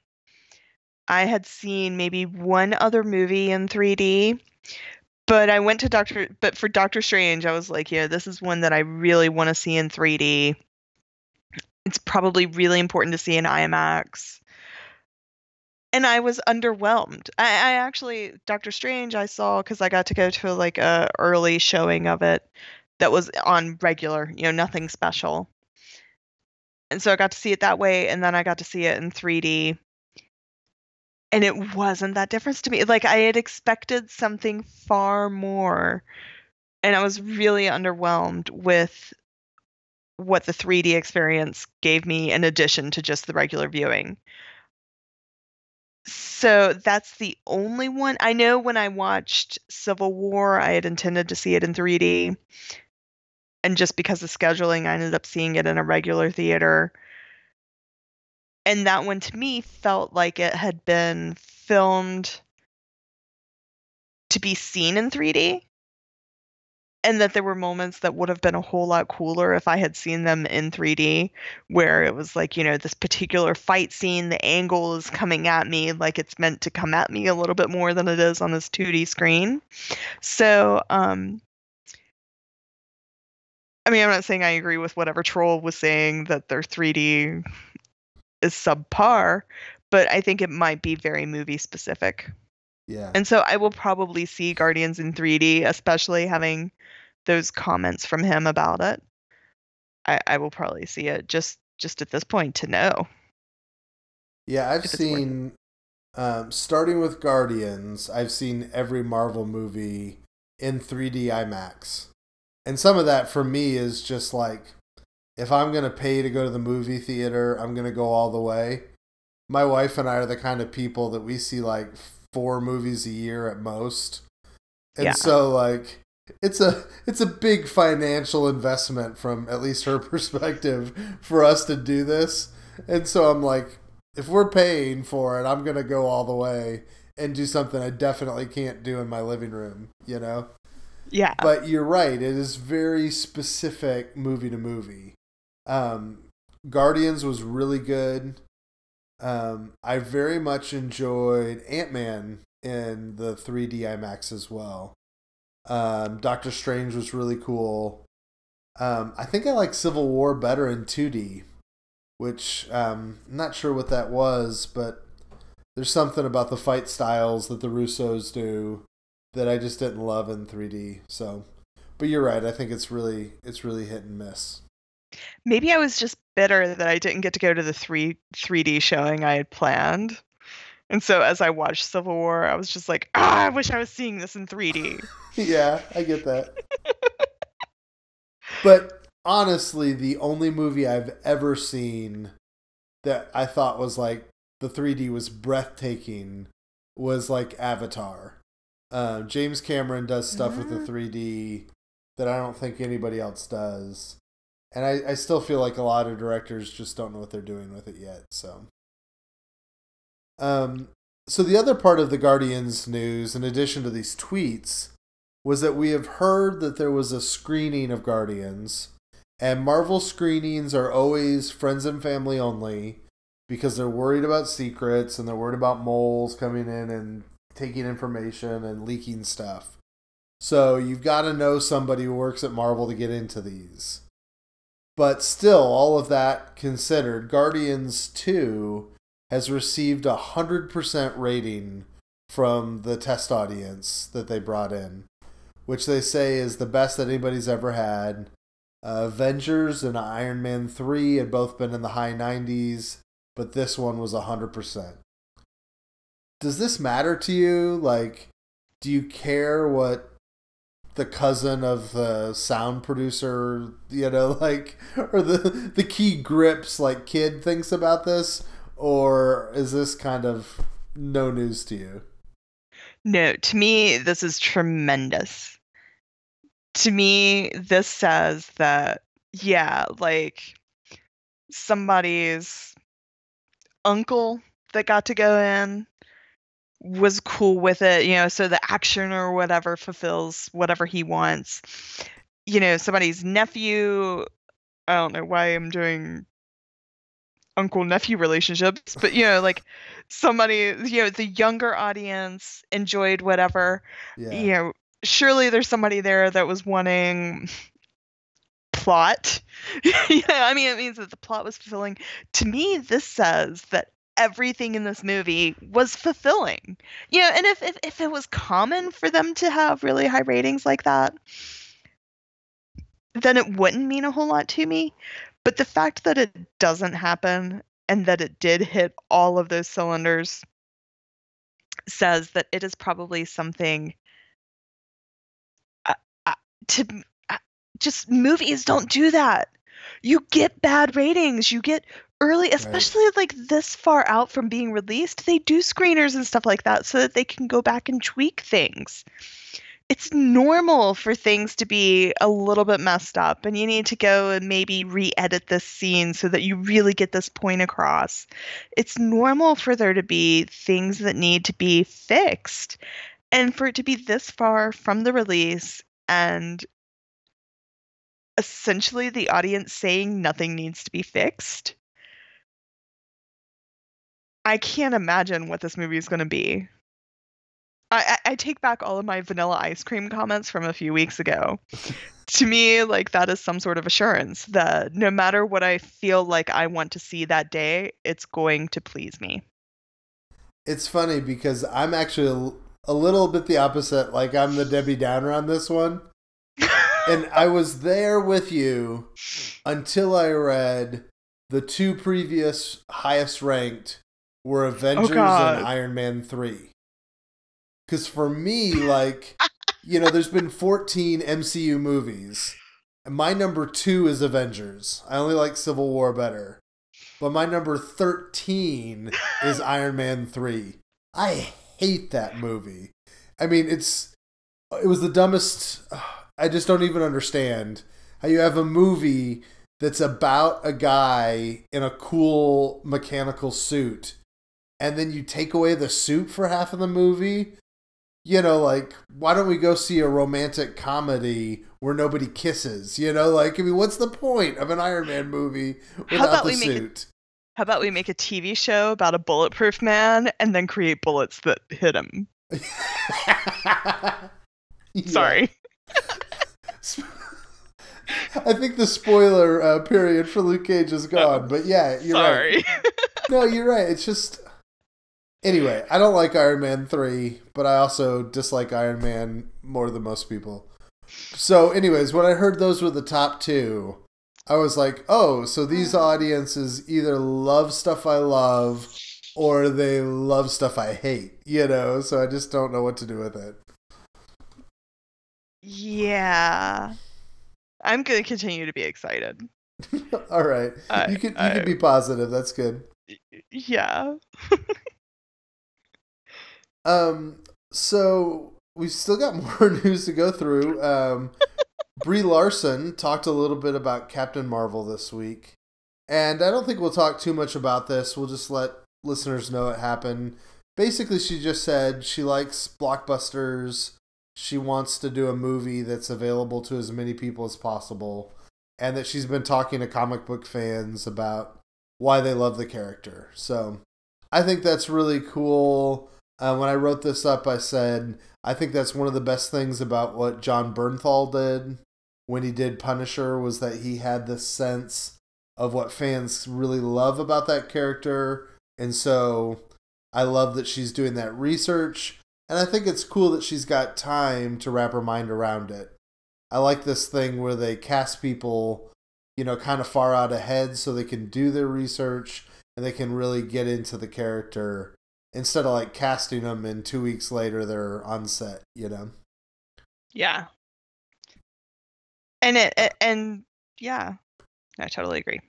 I had seen maybe one other movie in 3D, but I went to Doctor but for Doctor Strange, I was like, yeah, this is one that I really want to see in 3D. It's probably really important to see in IMAX. And I was underwhelmed. I, I actually Doctor Strange I saw because I got to go to like a early showing of it that was on regular, you know, nothing special. And so I got to see it that way, and then I got to see it in 3D. And it wasn't that different to me. Like I had expected something far more. And I was really underwhelmed with what the 3D experience gave me in addition to just the regular viewing. So that's the only one. I know when I watched Civil War, I had intended to see it in 3D. And just because of scheduling, I ended up seeing it in a regular theater. And that one to me felt like it had been filmed to be seen in 3D and that there were moments that would have been a whole lot cooler if I had seen them in 3D, where it was like, you know, this particular fight scene, the angle is coming at me like it's meant to come at me a little bit more than it is on this 2D screen. So, um, I mean, I'm not saying I agree with whatever troll was saying that their 3D is subpar, but I think it might be very movie specific. Yeah. And so I will probably see Guardians in 3D, especially having those comments from him about it. I, I will probably see it just just at this point to know. Yeah, I've seen um, starting with Guardians, I've seen every Marvel movie in 3D IMAX. And some of that for me is just like if I'm going to pay to go to the movie theater, I'm going to go all the way. My wife and I are the kind of people that we see like four movies a year at most. And yeah. so like it's a it's a big financial investment from at least her perspective for us to do this. And so I'm like if we're paying for it, I'm going to go all the way and do something I definitely can't do in my living room, you know? Yeah. But you're right, it is very specific movie to movie. Um Guardians was really good. Um, I very much enjoyed Ant Man in the 3D IMAX as well. Um, Doctor Strange was really cool. Um, I think I like Civil War better in 2D, which um, I'm not sure what that was, but there's something about the fight styles that the Russos do that I just didn't love in 3D. So, but you're right. I think it's really it's really hit and miss. Maybe I was just bitter that I didn't get to go to the three 3D showing I had planned. And so as I watched Civil War, I was just like, ah, I wish I was seeing this in 3D. yeah, I get that. but honestly, the only movie I've ever seen that I thought was like the 3D was breathtaking was like Avatar. Uh, James Cameron does stuff mm-hmm. with the 3D that I don't think anybody else does and I, I still feel like a lot of directors just don't know what they're doing with it yet. So, um, so the other part of the Guardians news, in addition to these tweets, was that we have heard that there was a screening of Guardians, and Marvel screenings are always friends and family only because they're worried about secrets and they're worried about moles coming in and taking information and leaking stuff. So you've got to know somebody who works at Marvel to get into these. But still, all of that considered, Guardians 2 has received a 100% rating from the test audience that they brought in, which they say is the best that anybody's ever had. Uh, Avengers and Iron Man 3 had both been in the high 90s, but this one was 100%. Does this matter to you? Like, do you care what the cousin of the sound producer, you know, like, or the, the key grips, like, kid thinks about this? Or is this kind of no news to you? No, to me, this is tremendous. To me, this says that, yeah, like somebody's uncle that got to go in was cool with it, you know, so the action or whatever fulfills whatever he wants. You know, somebody's nephew, I don't know why I'm doing uncle nephew relationships, but you know, like somebody, you know, the younger audience enjoyed whatever. Yeah. You know, surely there's somebody there that was wanting plot. yeah, I mean, it means that the plot was fulfilling. To me, this says that everything in this movie was fulfilling. You know, and if, if if it was common for them to have really high ratings like that, then it wouldn't mean a whole lot to me. But the fact that it doesn't happen and that it did hit all of those cylinders says that it is probably something uh, uh, to uh, just movies don't do that. You get bad ratings. You get early, especially right. like this far out from being released. They do screeners and stuff like that so that they can go back and tweak things it's normal for things to be a little bit messed up and you need to go and maybe re-edit this scene so that you really get this point across it's normal for there to be things that need to be fixed and for it to be this far from the release and essentially the audience saying nothing needs to be fixed i can't imagine what this movie is going to be I, I take back all of my vanilla ice cream comments from a few weeks ago. to me, like that is some sort of assurance that no matter what I feel like I want to see that day, it's going to please me. It's funny because I'm actually a, a little bit the opposite. Like I'm the Debbie Downer on this one. And I was there with you until I read the two previous highest ranked were Avengers oh and Iron Man 3. Because for me, like, you know, there's been 14 MCU movies. And my number two is Avengers. I only like Civil War better. But my number 13 is Iron Man 3. I hate that movie. I mean, it's it was the dumbest I just don't even understand how you have a movie that's about a guy in a cool mechanical suit and then you take away the suit for half of the movie you know, like, why don't we go see a romantic comedy where nobody kisses? You know, like, I mean, what's the point of an Iron Man movie without how about the we suit? Make a, how about we make a TV show about a bulletproof man and then create bullets that hit him? Sorry. I think the spoiler uh, period for Luke Cage is gone, but yeah, you're Sorry. right. No, you're right. It's just Anyway, I don't like Iron Man 3, but I also dislike Iron Man more than most people. So, anyways, when I heard those were the top two, I was like, oh, so these audiences either love stuff I love or they love stuff I hate, you know? So I just don't know what to do with it. Yeah. I'm going to continue to be excited. All right. I, you can you can be positive. That's good. Yeah. Um, so we've still got more news to go through. Um, Brie Larson talked a little bit about Captain Marvel this week, and I don't think we'll talk too much about this. We'll just let listeners know it happened. Basically, she just said she likes blockbusters she wants to do a movie that's available to as many people as possible, and that she's been talking to comic book fans about why they love the character. So I think that's really cool. Uh, when I wrote this up, I said I think that's one of the best things about what Jon Bernthal did when he did Punisher was that he had this sense of what fans really love about that character, and so I love that she's doing that research, and I think it's cool that she's got time to wrap her mind around it. I like this thing where they cast people, you know, kind of far out ahead so they can do their research and they can really get into the character instead of like casting them and two weeks later they're on set, you know? Yeah. And it, and yeah, I totally agree.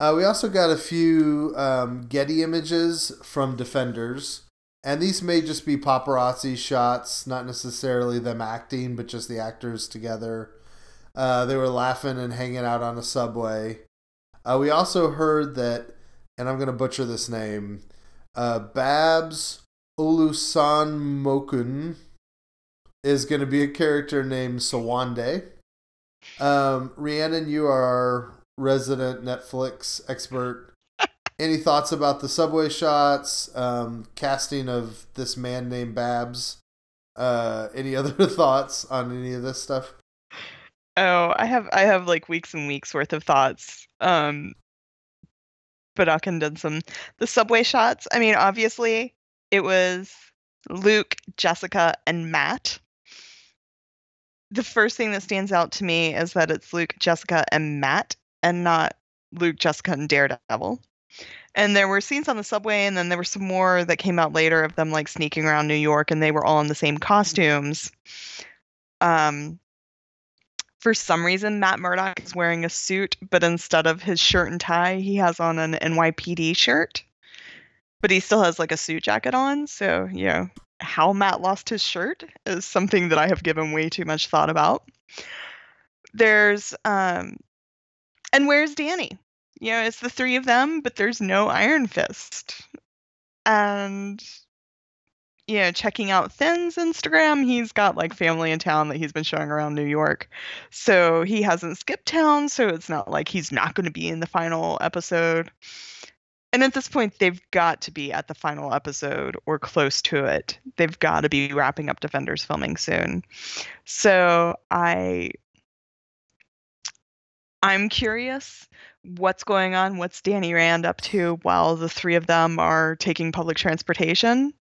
Uh, we also got a few um, Getty images from Defenders, and these may just be paparazzi shots, not necessarily them acting, but just the actors together. Uh, they were laughing and hanging out on a subway. Uh, we also heard that, and I'm going to butcher this name, uh, Babs Olusanmokun is going to be a character named Sowande. Um, Rhiannon, you are resident Netflix expert. Any thoughts about the subway shots, um, casting of this man named Babs? Uh, any other thoughts on any of this stuff? Oh, I have I have like weeks and weeks worth of thoughts. Um, but I condense them. The subway shots. I mean, obviously, it was Luke, Jessica, and Matt. The first thing that stands out to me is that it's Luke, Jessica, and Matt, and not Luke, Jessica, and Daredevil. And there were scenes on the subway, and then there were some more that came out later of them like sneaking around New York, and they were all in the same costumes. Um, for some reason, Matt Murdock is wearing a suit, but instead of his shirt and tie, he has on an NYPD shirt. But he still has like a suit jacket on. So, you know, how Matt lost his shirt is something that I have given way too much thought about. There's, um, and where's Danny? You know, it's the three of them, but there's no Iron Fist. And you know, checking out Finn's Instagram, he's got like family in town that he's been showing around New York. So he hasn't skipped town, so it's not like he's not going to be in the final episode. And at this point, they've got to be at the final episode or close to it. They've got to be wrapping up Defenders filming soon. So I I'm curious what's going on, what's Danny Rand up to while the three of them are taking public transportation.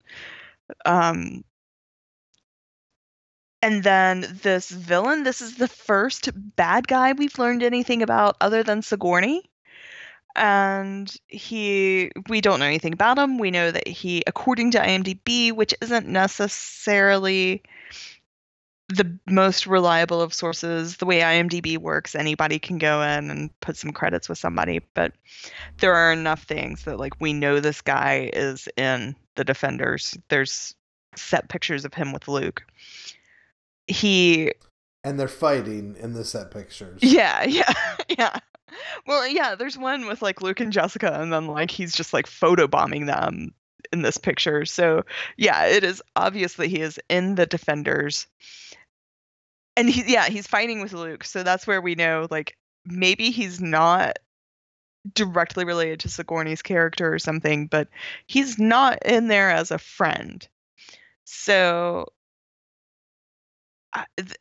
Um, and then this villain, this is the first bad guy we've learned anything about other than Sigourney. And he, we don't know anything about him. We know that he, according to IMDb, which isn't necessarily the most reliable of sources, the way IMDb works, anybody can go in and put some credits with somebody. But there are enough things that, like, we know this guy is in the Defenders. There's set pictures of him with Luke. He and they're fighting in the set pictures. Yeah, yeah, yeah. Well, yeah, there's one with like Luke and Jessica, and then like he's just like photobombing them in this picture. So yeah, it is obvious that he is in the Defenders, and he yeah he's fighting with Luke. So that's where we know like maybe he's not directly related to Sigourney's character or something, but he's not in there as a friend. So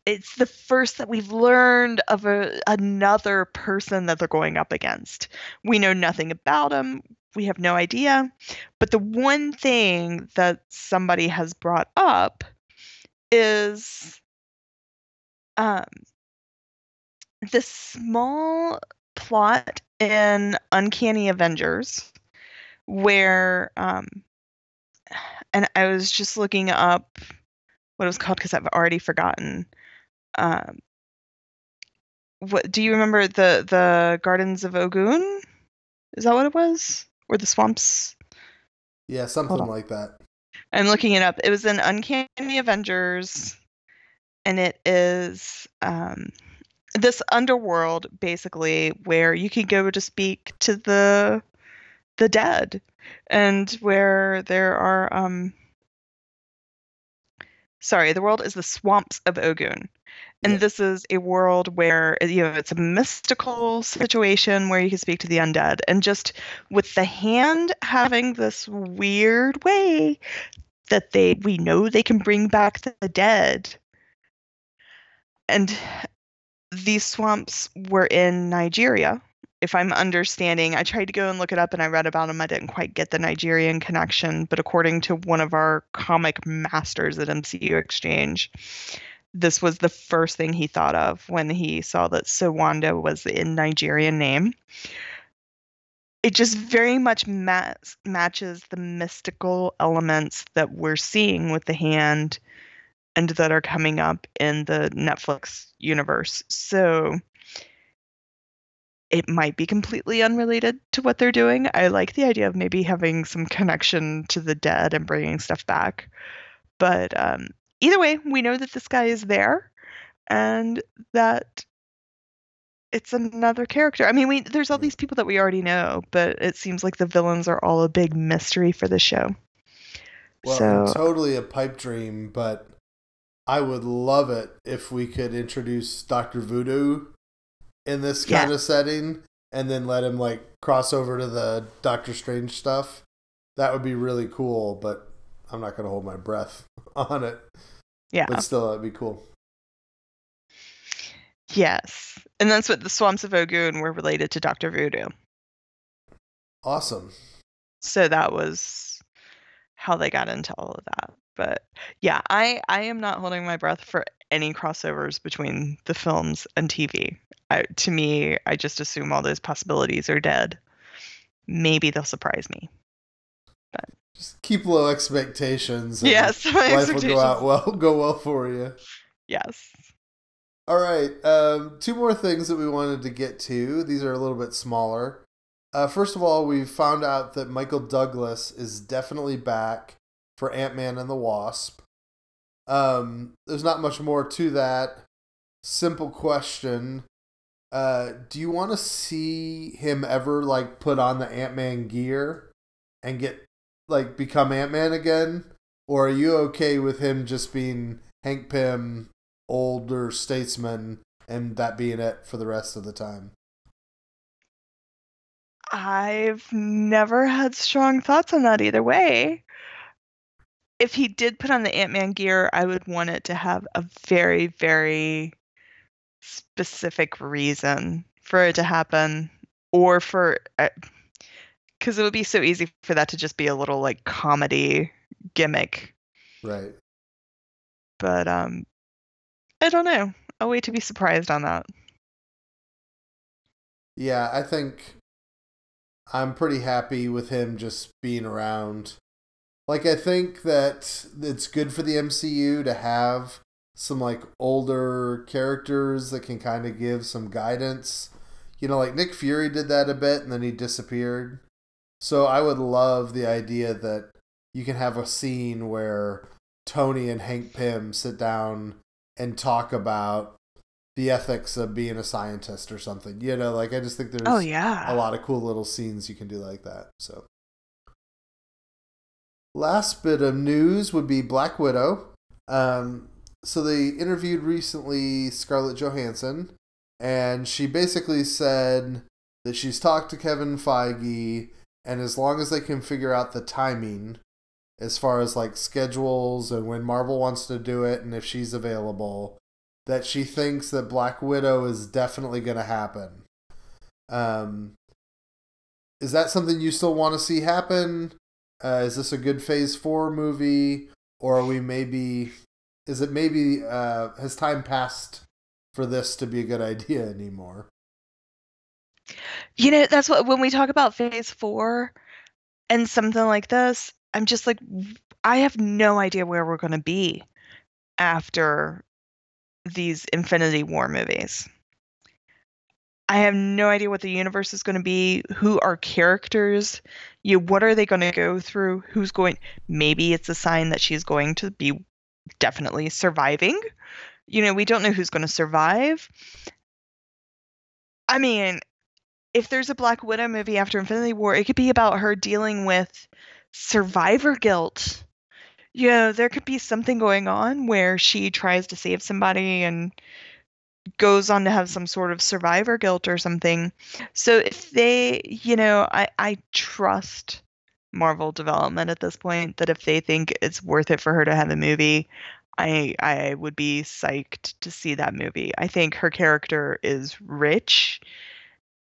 it's the first that we've learned of a, another person that they're going up against. We know nothing about him. We have no idea. But the one thing that somebody has brought up is um, this small plot in Uncanny Avengers where um and I was just looking up what it was called because I've already forgotten. Um what do you remember the the Gardens of Ogun? Is that what it was? Or the swamps? Yeah, something like that. I'm looking it up. It was in Uncanny Avengers and it is um this underworld basically where you can go to speak to the the dead and where there are um sorry, the world is the swamps of Ogun. And Yeah. this is a world where you know it's a mystical situation where you can speak to the undead. And just with the hand having this weird way that they we know they can bring back the dead. And these swamps were in Nigeria. If I'm understanding, I tried to go and look it up and I read about them. I didn't quite get the Nigerian connection, but according to one of our comic masters at MCU Exchange, this was the first thing he thought of when he saw that Sowande was the Nigerian name. It just very much ma- matches the mystical elements that we're seeing with the hand and that are coming up in the Netflix universe. So it might be completely unrelated to what they're doing. I like the idea of maybe having some connection to the dead and bringing stuff back. But um, either way, we know that this guy is there and that it's another character. I mean, we there's all these people that we already know, but it seems like the villains are all a big mystery for the show. Well, so totally a pipe dream, but I would love it if we could introduce Doctor Voodoo in this Yeah. kind of setting, and then let him like cross over to the Doctor Strange stuff. That would be really cool, but I'm not going to hold my breath on it. yeah. But still, that'd be cool. Yes. And that's what the swamps of Ogun were related to Dr. Voodoo. Awesome. So that was how they got into all of that. But yeah, I I am not holding my breath for any crossovers between the films and TV. I, to me, I just assume all those possibilities are dead. Maybe they'll surprise me. Just keep low expectations. Yes, my life will go out well. Go well for you. Yes. All right. Um, two more things that we wanted to get to. These are a little bit smaller. Uh, first of all, we found out that Michael Douglas is definitely back for Ant Man and the Wasp. Um, there's not much more to that. Simple question. Uh, do you want to see him ever like put on the Ant Man gear and get like become Ant Man again? Or are you okay with him just being Hank Pym, older statesman, and that being it for the rest of the time? I've never had strong thoughts on that either way. If he did put on the Ant Man gear, I would want it to have a very, very specific reason for it to happen, or for because it would be so easy for that to just be a little like comedy gimmick. Right. But um, I don't know. I'll wait to be surprised on that. Yeah, I think I'm pretty happy with him just being around. Like, I think that it's good for the MCU to have some, like, older characters that can kind of give some guidance. You know, like Nick Fury did that a bit and then he disappeared. So I would love the idea that you can have a scene where Tony and Hank Pym sit down and talk about the ethics of being a scientist or something. You know, like I just think there's Oh yeah. a lot of cool little scenes you can do like that. So, last bit of news would be Black Widow. Um, so they interviewed recently Scarlett Johansson, and she basically said that she's talked to Kevin Feige, and as long as they can figure out the timing, as far as like schedules and when Marvel wants to do it, and if she's available, that she thinks that Black Widow is definitely going to happen. Um, is that something you still want to see happen? Uh, is this a good Phase Four movie, or are we maybe? Is it maybe? Uh, has time passed for this to be a good idea anymore? You know, that's what when we talk about phase four and something like this, I'm just like, I have no idea where we're going to be after these Infinity War movies. I have no idea what the universe is going to be, who are characters, you what are they going to go through, who's going maybe it's a sign that she's going to be definitely surviving. You know, we don't know who's going to survive. I mean, if there's a Black Widow movie after Infinity War, it could be about her dealing with survivor guilt. you know, there could be something going on where she tries to save somebody and goes on to have some sort of survivor guilt or something. So if they, you know, I I trust Marvel development at this point that if they think it's worth it for her to have a movie, I I would be psyched to see that movie. I think her character is rich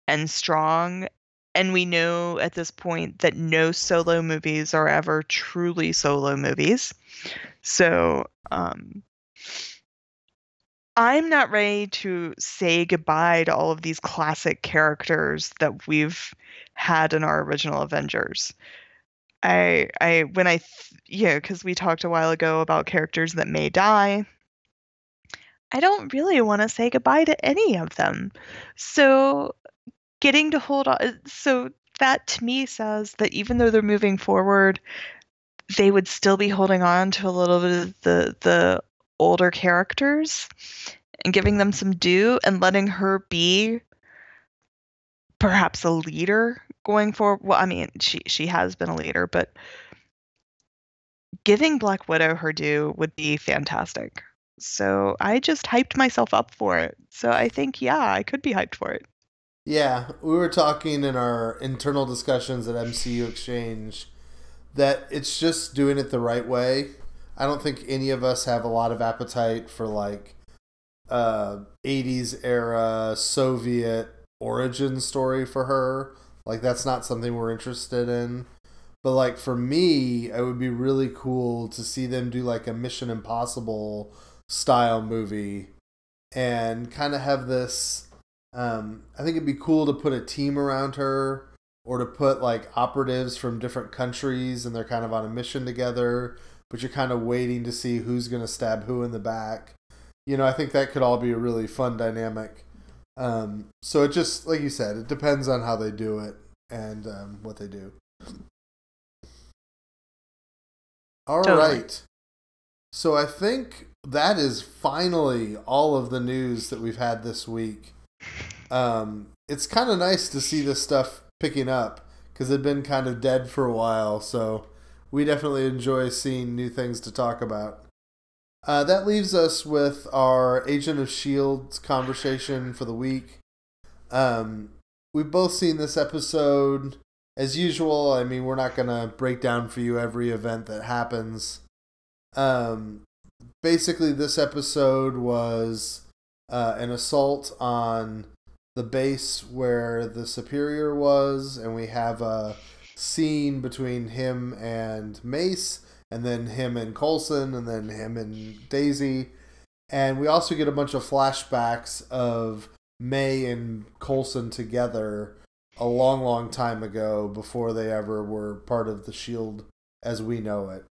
and strong and we know at this point that no solo movies are ever truly solo movies. So, um I'm not ready to say goodbye to all of these classic characters that we've had in our original Avengers. I I when I th- know because we talked a while ago about characters that may die. I don't really want to say goodbye to any of them. So getting to hold on uh, so that to me says that even though they're moving forward, they would still be holding on to a little bit of the the older characters and giving them some due and letting her be perhaps a leader going forward. Well, I mean, she she has been a leader, but giving Black Widow her due would be fantastic. So I just hyped myself up for it. So I think yeah, I could be hyped for it. Yeah, we were talking in our internal discussions at MCU Exchange that it's just doing it the right way. I don't think any of us have a lot of appetite for like uh 80s era Soviet origin story for her. Like that's not something we're interested in. But like for me, it would be really cool to see them do like a Mission Impossible style movie and kind of have this um I think it'd be cool to put a team around her or to put like operatives from different countries and they're kind of on a mission together, but you're kind of waiting to see who's going to stab who in the back. You know, I think that could all be a really fun dynamic. Um, so it just, like you said, it depends on how they do it and um, what they do. All Totally. right. So I think that is finally all of the news that we've had this week. Um, it's kind of nice to see this stuff picking up because it'd been kind of dead for a while. So we definitely enjoy seeing new things to talk about. Uh, that leaves us with our Agent of Shields conversation for the week. Um, we've both seen this episode. As usual, I mean, we're not going to break down for you every event that happens. Um, basically, this episode was uh, an assault on the base where the Superior was, and we have a scene between him and Mace, and then him and Coulson, and then him and Daisy. And we also get a bunch of flashbacks of May and Coulson together a long, long time ago before they ever were part of the Shield as we know it.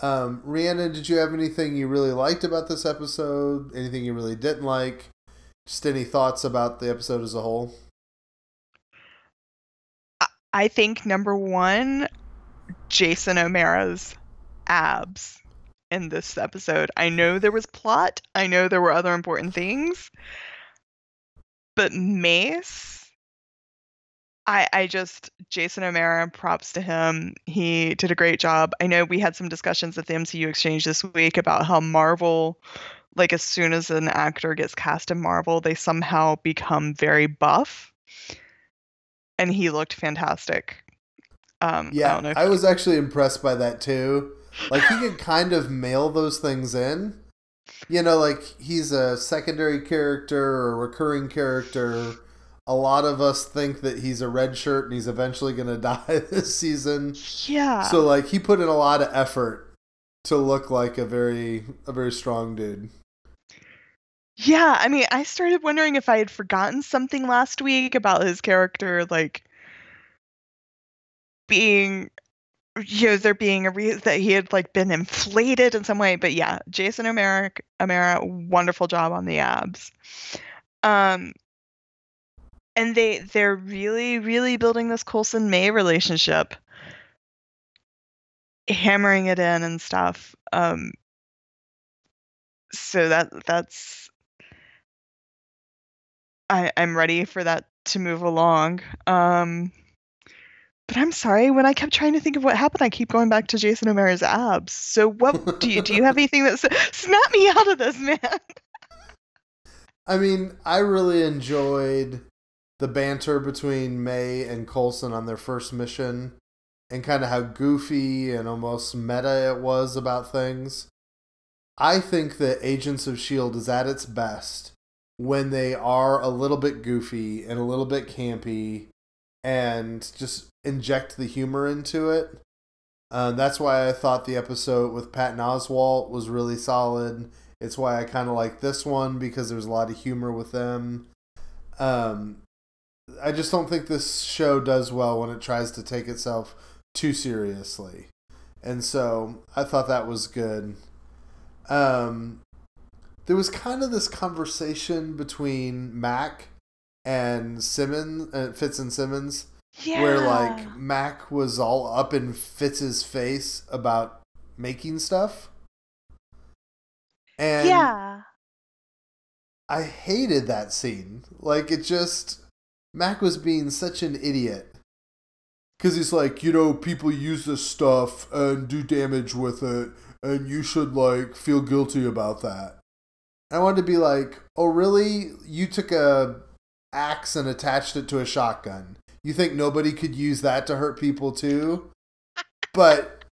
Um, Rhiannon, did you have anything you really liked about this episode? Anything you really didn't like? Just any thoughts about the episode as a whole? I think number one, Jason O'Mara's abs in this episode. I know there was plot. I know there were other important things. But Mace, I I just Jason O'Mara, props to him. He did a great job. I know we had some discussions at the MCU Exchange this week about how Marvel like as soon as an actor gets cast in Marvel, they somehow become very buff. And he looked fantastic. Um, I Yeah, know. I was actually impressed by that too. Like he could kind of mail those things in. You know, like he's a secondary character or a recurring character. A lot of us think that he's a red shirt and he's eventually going to die this season. yeah. So like he put in a lot of effort to look like a very a very strong dude. Yeah, I mean, I started wondering if I had forgotten something last week about his character, like being, you know, there being a reason that he had like been inflated in some way. But yeah, Jason O'Mara, O'Mara, wonderful job on the abs. Um, and they they're really really building this Coulson May relationship, hammering it in and stuff. Um, so that that's I I'm ready for that to move along. Um, But I'm sorry, when I kept trying to think of what happened, I keep going back to Jason O'Mara's abs. So what do you do you have anything that snap me out of this, man? I mean, I really enjoyed the banter between May and Coulson on their first mission and kind of how goofy and almost meta it was about things. I think that Agents of S.H.I.E.L.D. is at its best when they are a little bit goofy and a little bit campy and just inject the humor into it. Uh, that's why I thought the episode with Patton Oswalt was really solid. It's why I kind of like this one because there's a lot of humor with them. Um, I just don't think this show does well when it tries to take itself too seriously. And so I thought that was good. Um, there was kind of this conversation between Mac and Simmons, uh, Fitz and Simmons, Yeah. where like Mac was all up in Fitz's face about making stuff. And yeah. I hated that scene. Like it just Mac was being such an idiot. Cuz he's like, you know, people use this stuff and do damage with it and you should like feel guilty about that. I wanted to be like, "Oh, really? You took a axe and attached it to a shotgun. You think nobody could use that to hurt people too?" But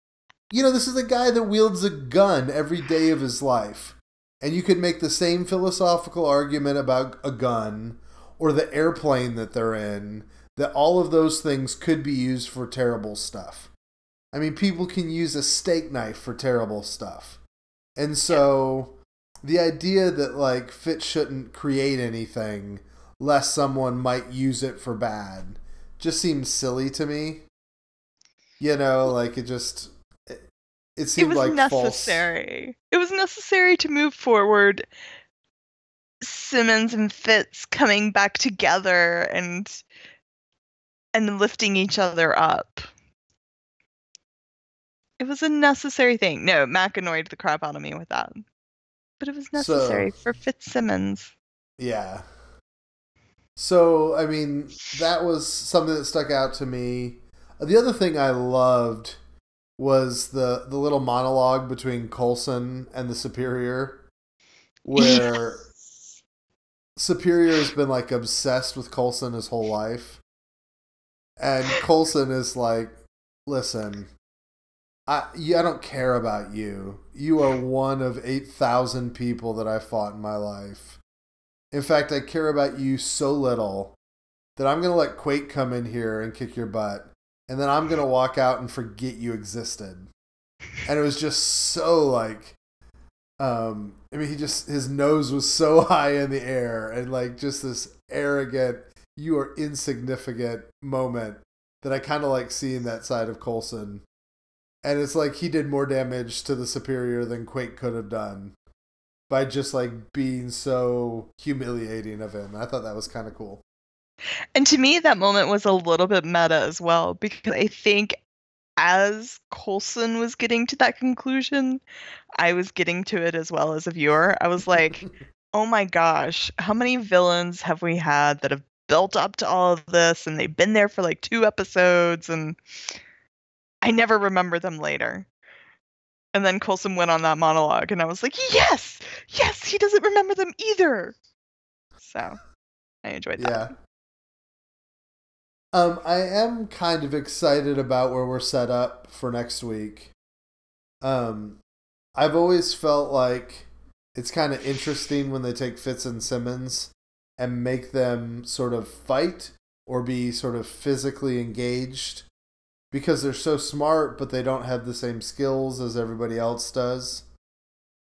you know, this is a guy that wields a gun every day of his life. And you could make the same philosophical argument about a gun or the airplane that they're in, that all of those things could be used for terrible stuff. I mean, people can use a steak knife for terrible stuff. And so the idea that like Fitz shouldn't create anything lest someone might use it for bad just seems silly to me. You know, like it just it, it It seemed was like false It was necessary. It was necessary to move forward Simmons and Fitz coming back together and and lifting each other up. It was a necessary thing. No, Mac annoyed the crap out of me with that. But it was necessary for Fitzsimmons. Yeah. So, I mean, that was something that stuck out to me. The other thing I loved was the the little monologue between Coulson and the Superior, where Yes. Superior has been like obsessed with Coulson his whole life. And Coulson is like, listen, I I don't care about you. You are one of 8,000 people that I fought in my life. In fact, I care about you so little that I'm going to let Quake come in here and kick your butt. And then I'm going to walk out and forget you existed. And it was just so like um I mean he just his nose was so high in the air and like just this arrogant you are insignificant moment that I kind of like seeing that side of Coulson. And it's like he did more damage to the superior than Quake could have done by just like being so humiliating of him. I thought that was kind of cool. And to me, that moment was a little bit meta as well, because I think as Coulson was getting to that conclusion, I was getting to it as well as a viewer. I was like, oh my gosh, how many villains have we had that have built up to all of this and they've been there for like two episodes and I never remember them later. And then Coulson went on that monologue and I was like, yes, yes, he doesn't remember them either. So I enjoyed that. Yeah. Um, I am kind of excited about where we're set up for next week. Um, I've always felt like it's kind of interesting when they take Fitz and Simmons and make them sort of fight or be sort of physically engaged because they're so smart, but they don't have the same skills as everybody else does.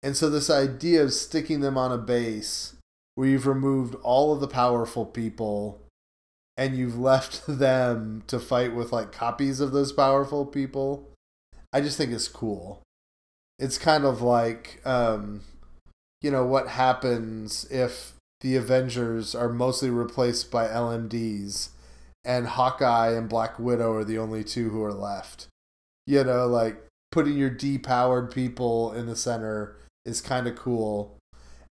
And so, this idea of sticking them on a base where you've removed all of the powerful people and you've left them to fight with like copies of those powerful people, I just think it's cool. It's kind of like, um, you know, what happens if the Avengers are mostly replaced by LMDs and Hawkeye and Black Widow are the only two who are left. You know, like putting your depowered people in the center is kind of cool.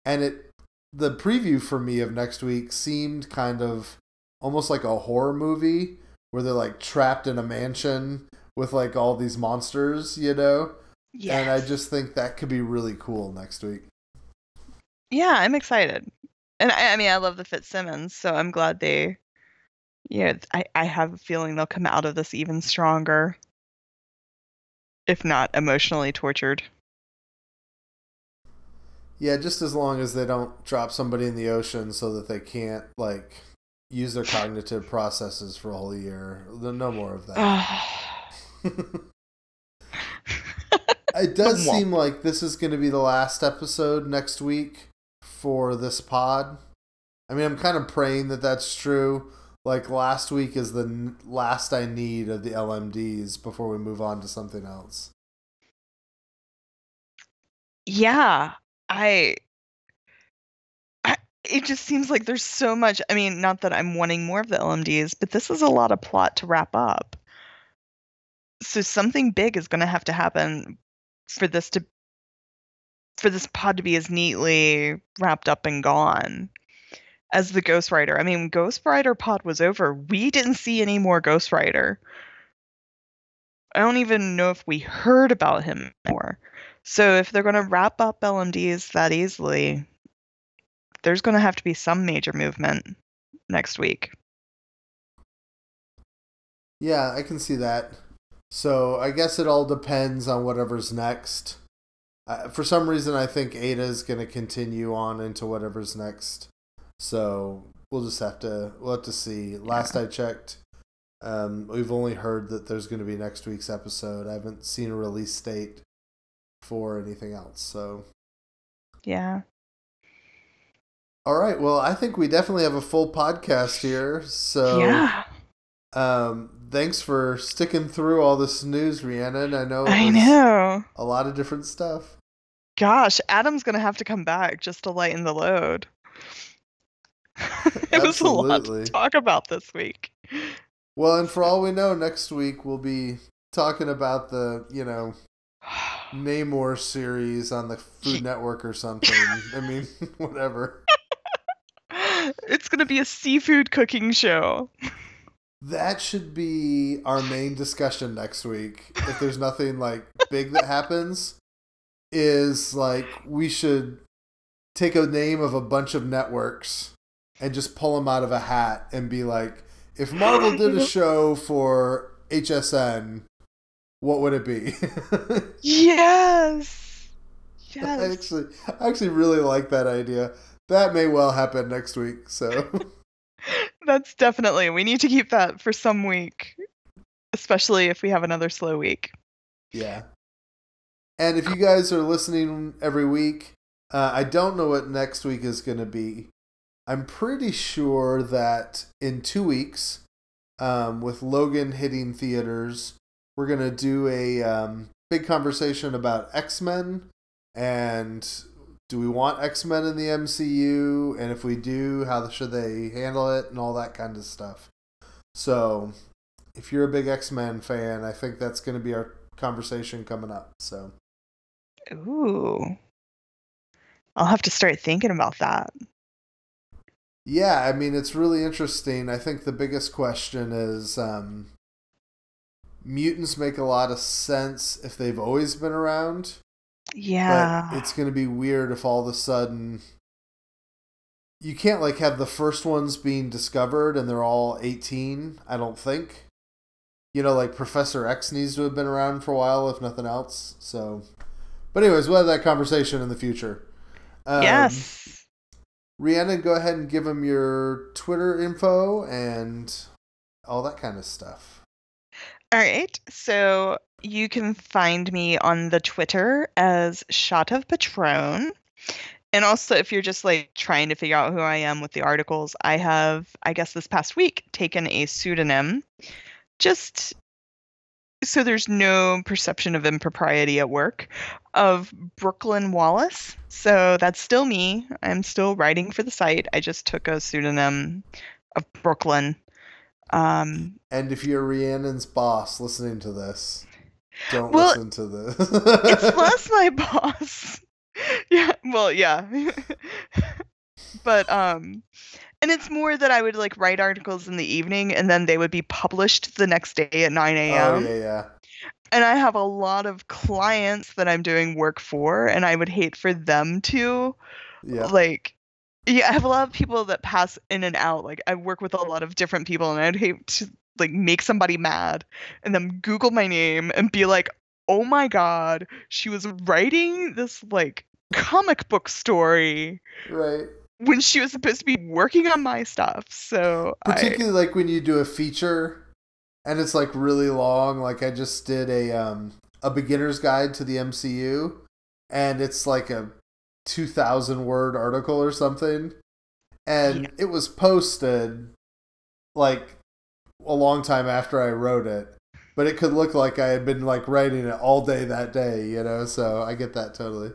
And it the preview for me of next week seemed kind of almost like a horror movie where they're like trapped in a mansion with like all these monsters, you know? Yeah. And I just think that could be really cool next week. Yeah, I'm excited. And I, I mean, I love the Fitzsimmons, so I'm glad they. Yeah, I, I have a feeling they'll come out of this even stronger, if not emotionally tortured. Yeah, just as long as they don't drop somebody in the ocean so that they can't like use their cognitive processes for a whole year. No more of that. it does seem like this is going to be the last episode next week for this pod. I mean, I'm kind of praying that that's true. Like last week is the last I need of the LMDs before we move on to something else. Yeah, I, it just seems like there's so much. I mean, not that I'm wanting more of the LMDs, but this is a lot of plot to wrap up. So something big is going to have to happen for this to for this pod to be as neatly wrapped up and gone as the Ghost Rider. I mean, Ghost Rider pod was over. We didn't see any more Ghost Rider. I don't even know if we heard about him more. So if they're going to wrap up LMDs that easily, there's going to have to be some major movement next week. Yeah, I can see that. So I guess it all depends on whatever's next. Uh, for some reason, I think AIDA is going to continue on into whatever's next. So we'll just have to we'll have to see. Last I checked, um, we've only heard that there's going to be next week's episode. I haven't seen a release date for anything else. So yeah. All right. Well, I think we definitely have a full podcast here. So yeah. Um, thanks for sticking through all this news, Rhiannon. I know. I know. A lot of different stuff. Gosh, Adam's gonna have to come back just to lighten the load. it was a lot to talk about this week. Well, and for all we know, next week we'll be talking about the, you know, Namor series on the Food Network or something. I mean, whatever. It's going to be a seafood cooking show. That should be our main discussion next week. If there's nothing like big that happens, is like we should take a name of a bunch of networks and just pull them out of a hat and be like, if Marvel did a show for HSN, what would it be? yes. Yes. I actually, I actually really like that idea. That may well happen next week. So. That's definitely. We need to keep that for some week, especially if we have another slow week. Yeah. And if you guys are listening every week, uh, I don't know what next week is going to be. I'm pretty sure that in two weeks, um, with Logan hitting theaters, we're going to do a um, big conversation about X Men and do we want X Men in the MCU? And if we do, how should they handle it and all that kind of stuff. So, if you're a big X Men fan, I think that's going to be our conversation coming up. So, ooh, I'll have to start thinking about that. Yeah, I mean, it's really interesting. I think the biggest question is um, mutants make a lot of sense if they've always been around yeah. But it's going to be weird if all of a sudden you can't like have the first ones being discovered and they're all 18, I don't think. You know, like Professor X needs to have been around for a while if nothing else. So But anyways, we'll have that conversation in the future. Um, yes. Rhiannon, go ahead and give them your Twitter info and all that kind of stuff. All right. So you can find me on the Twitter as Shot of Patron. And also, if you're just like trying to figure out who I am with the articles, I have, I guess, this past week taken a pseudonym just so there's no perception of impropriety at work of Brooklyn Wallace. So that's still me. I'm still writing for the site. I just took a pseudonym of Brooklyn. Um, and if you're Rhiannon's boss listening to this, don't well, listen to this. it's less my boss. Yeah, well, yeah. but um and it's more that I would like write articles in the evening and then they would be published the next day at 9 a.m. Oh yeah, yeah. And I have a lot of clients that I'm doing work for, and I would hate for them to Yeah. like yeah i have a lot of people that pass in and out like i work with a lot of different people and i'd hate to like make somebody mad and then google my name and be like oh my god she was writing this like comic book story Right. When she was supposed to be working on my stuff so I, Particularly like when you do a feature and it's like really long. Like I just did a um a beginner's guide to the MCU and it's like a 2000 word article or something and Yeah. it was posted like a long time after I wrote it but it could look like I had been like writing it all day that day you know so I get that totally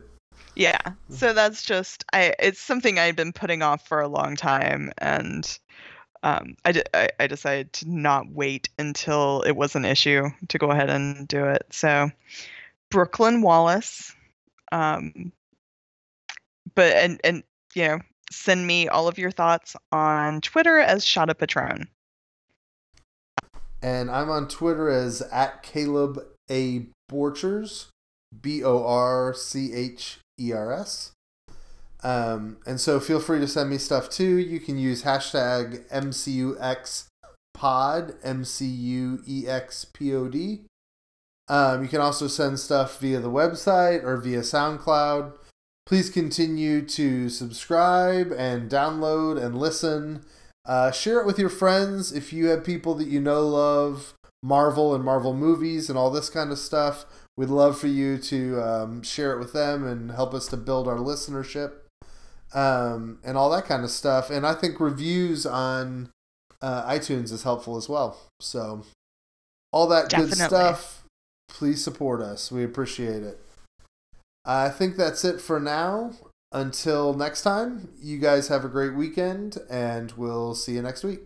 yeah so that's just i it's something i'd been putting off for a long time and um, i i decided to not wait until it was an issue to go ahead and do it. So, Brooklyn Wallace, um, but and and you know, send me all of your thoughts on Twitter as Shada Patron. and I'm on Twitter as at Caleb A Borchers, B O R C H E R S. Um, and so feel free to send me stuff too. You can use hashtag MCUXPod, M C U E X P O D. Um, you can also send stuff via the website or via SoundCloud. Please continue to subscribe and download and listen. Uh, share it with your friends if you have people that you know love Marvel and Marvel movies and all this kind of stuff. We'd love for you to um, share it with them and help us to build our listenership um, and all that kind of stuff. And I think reviews on uh, iTunes is helpful as well. So, all that good Definitely. stuff, please support us. We appreciate it. I think that's it for now. Until next time, you guys have a great weekend, and we'll see you next week.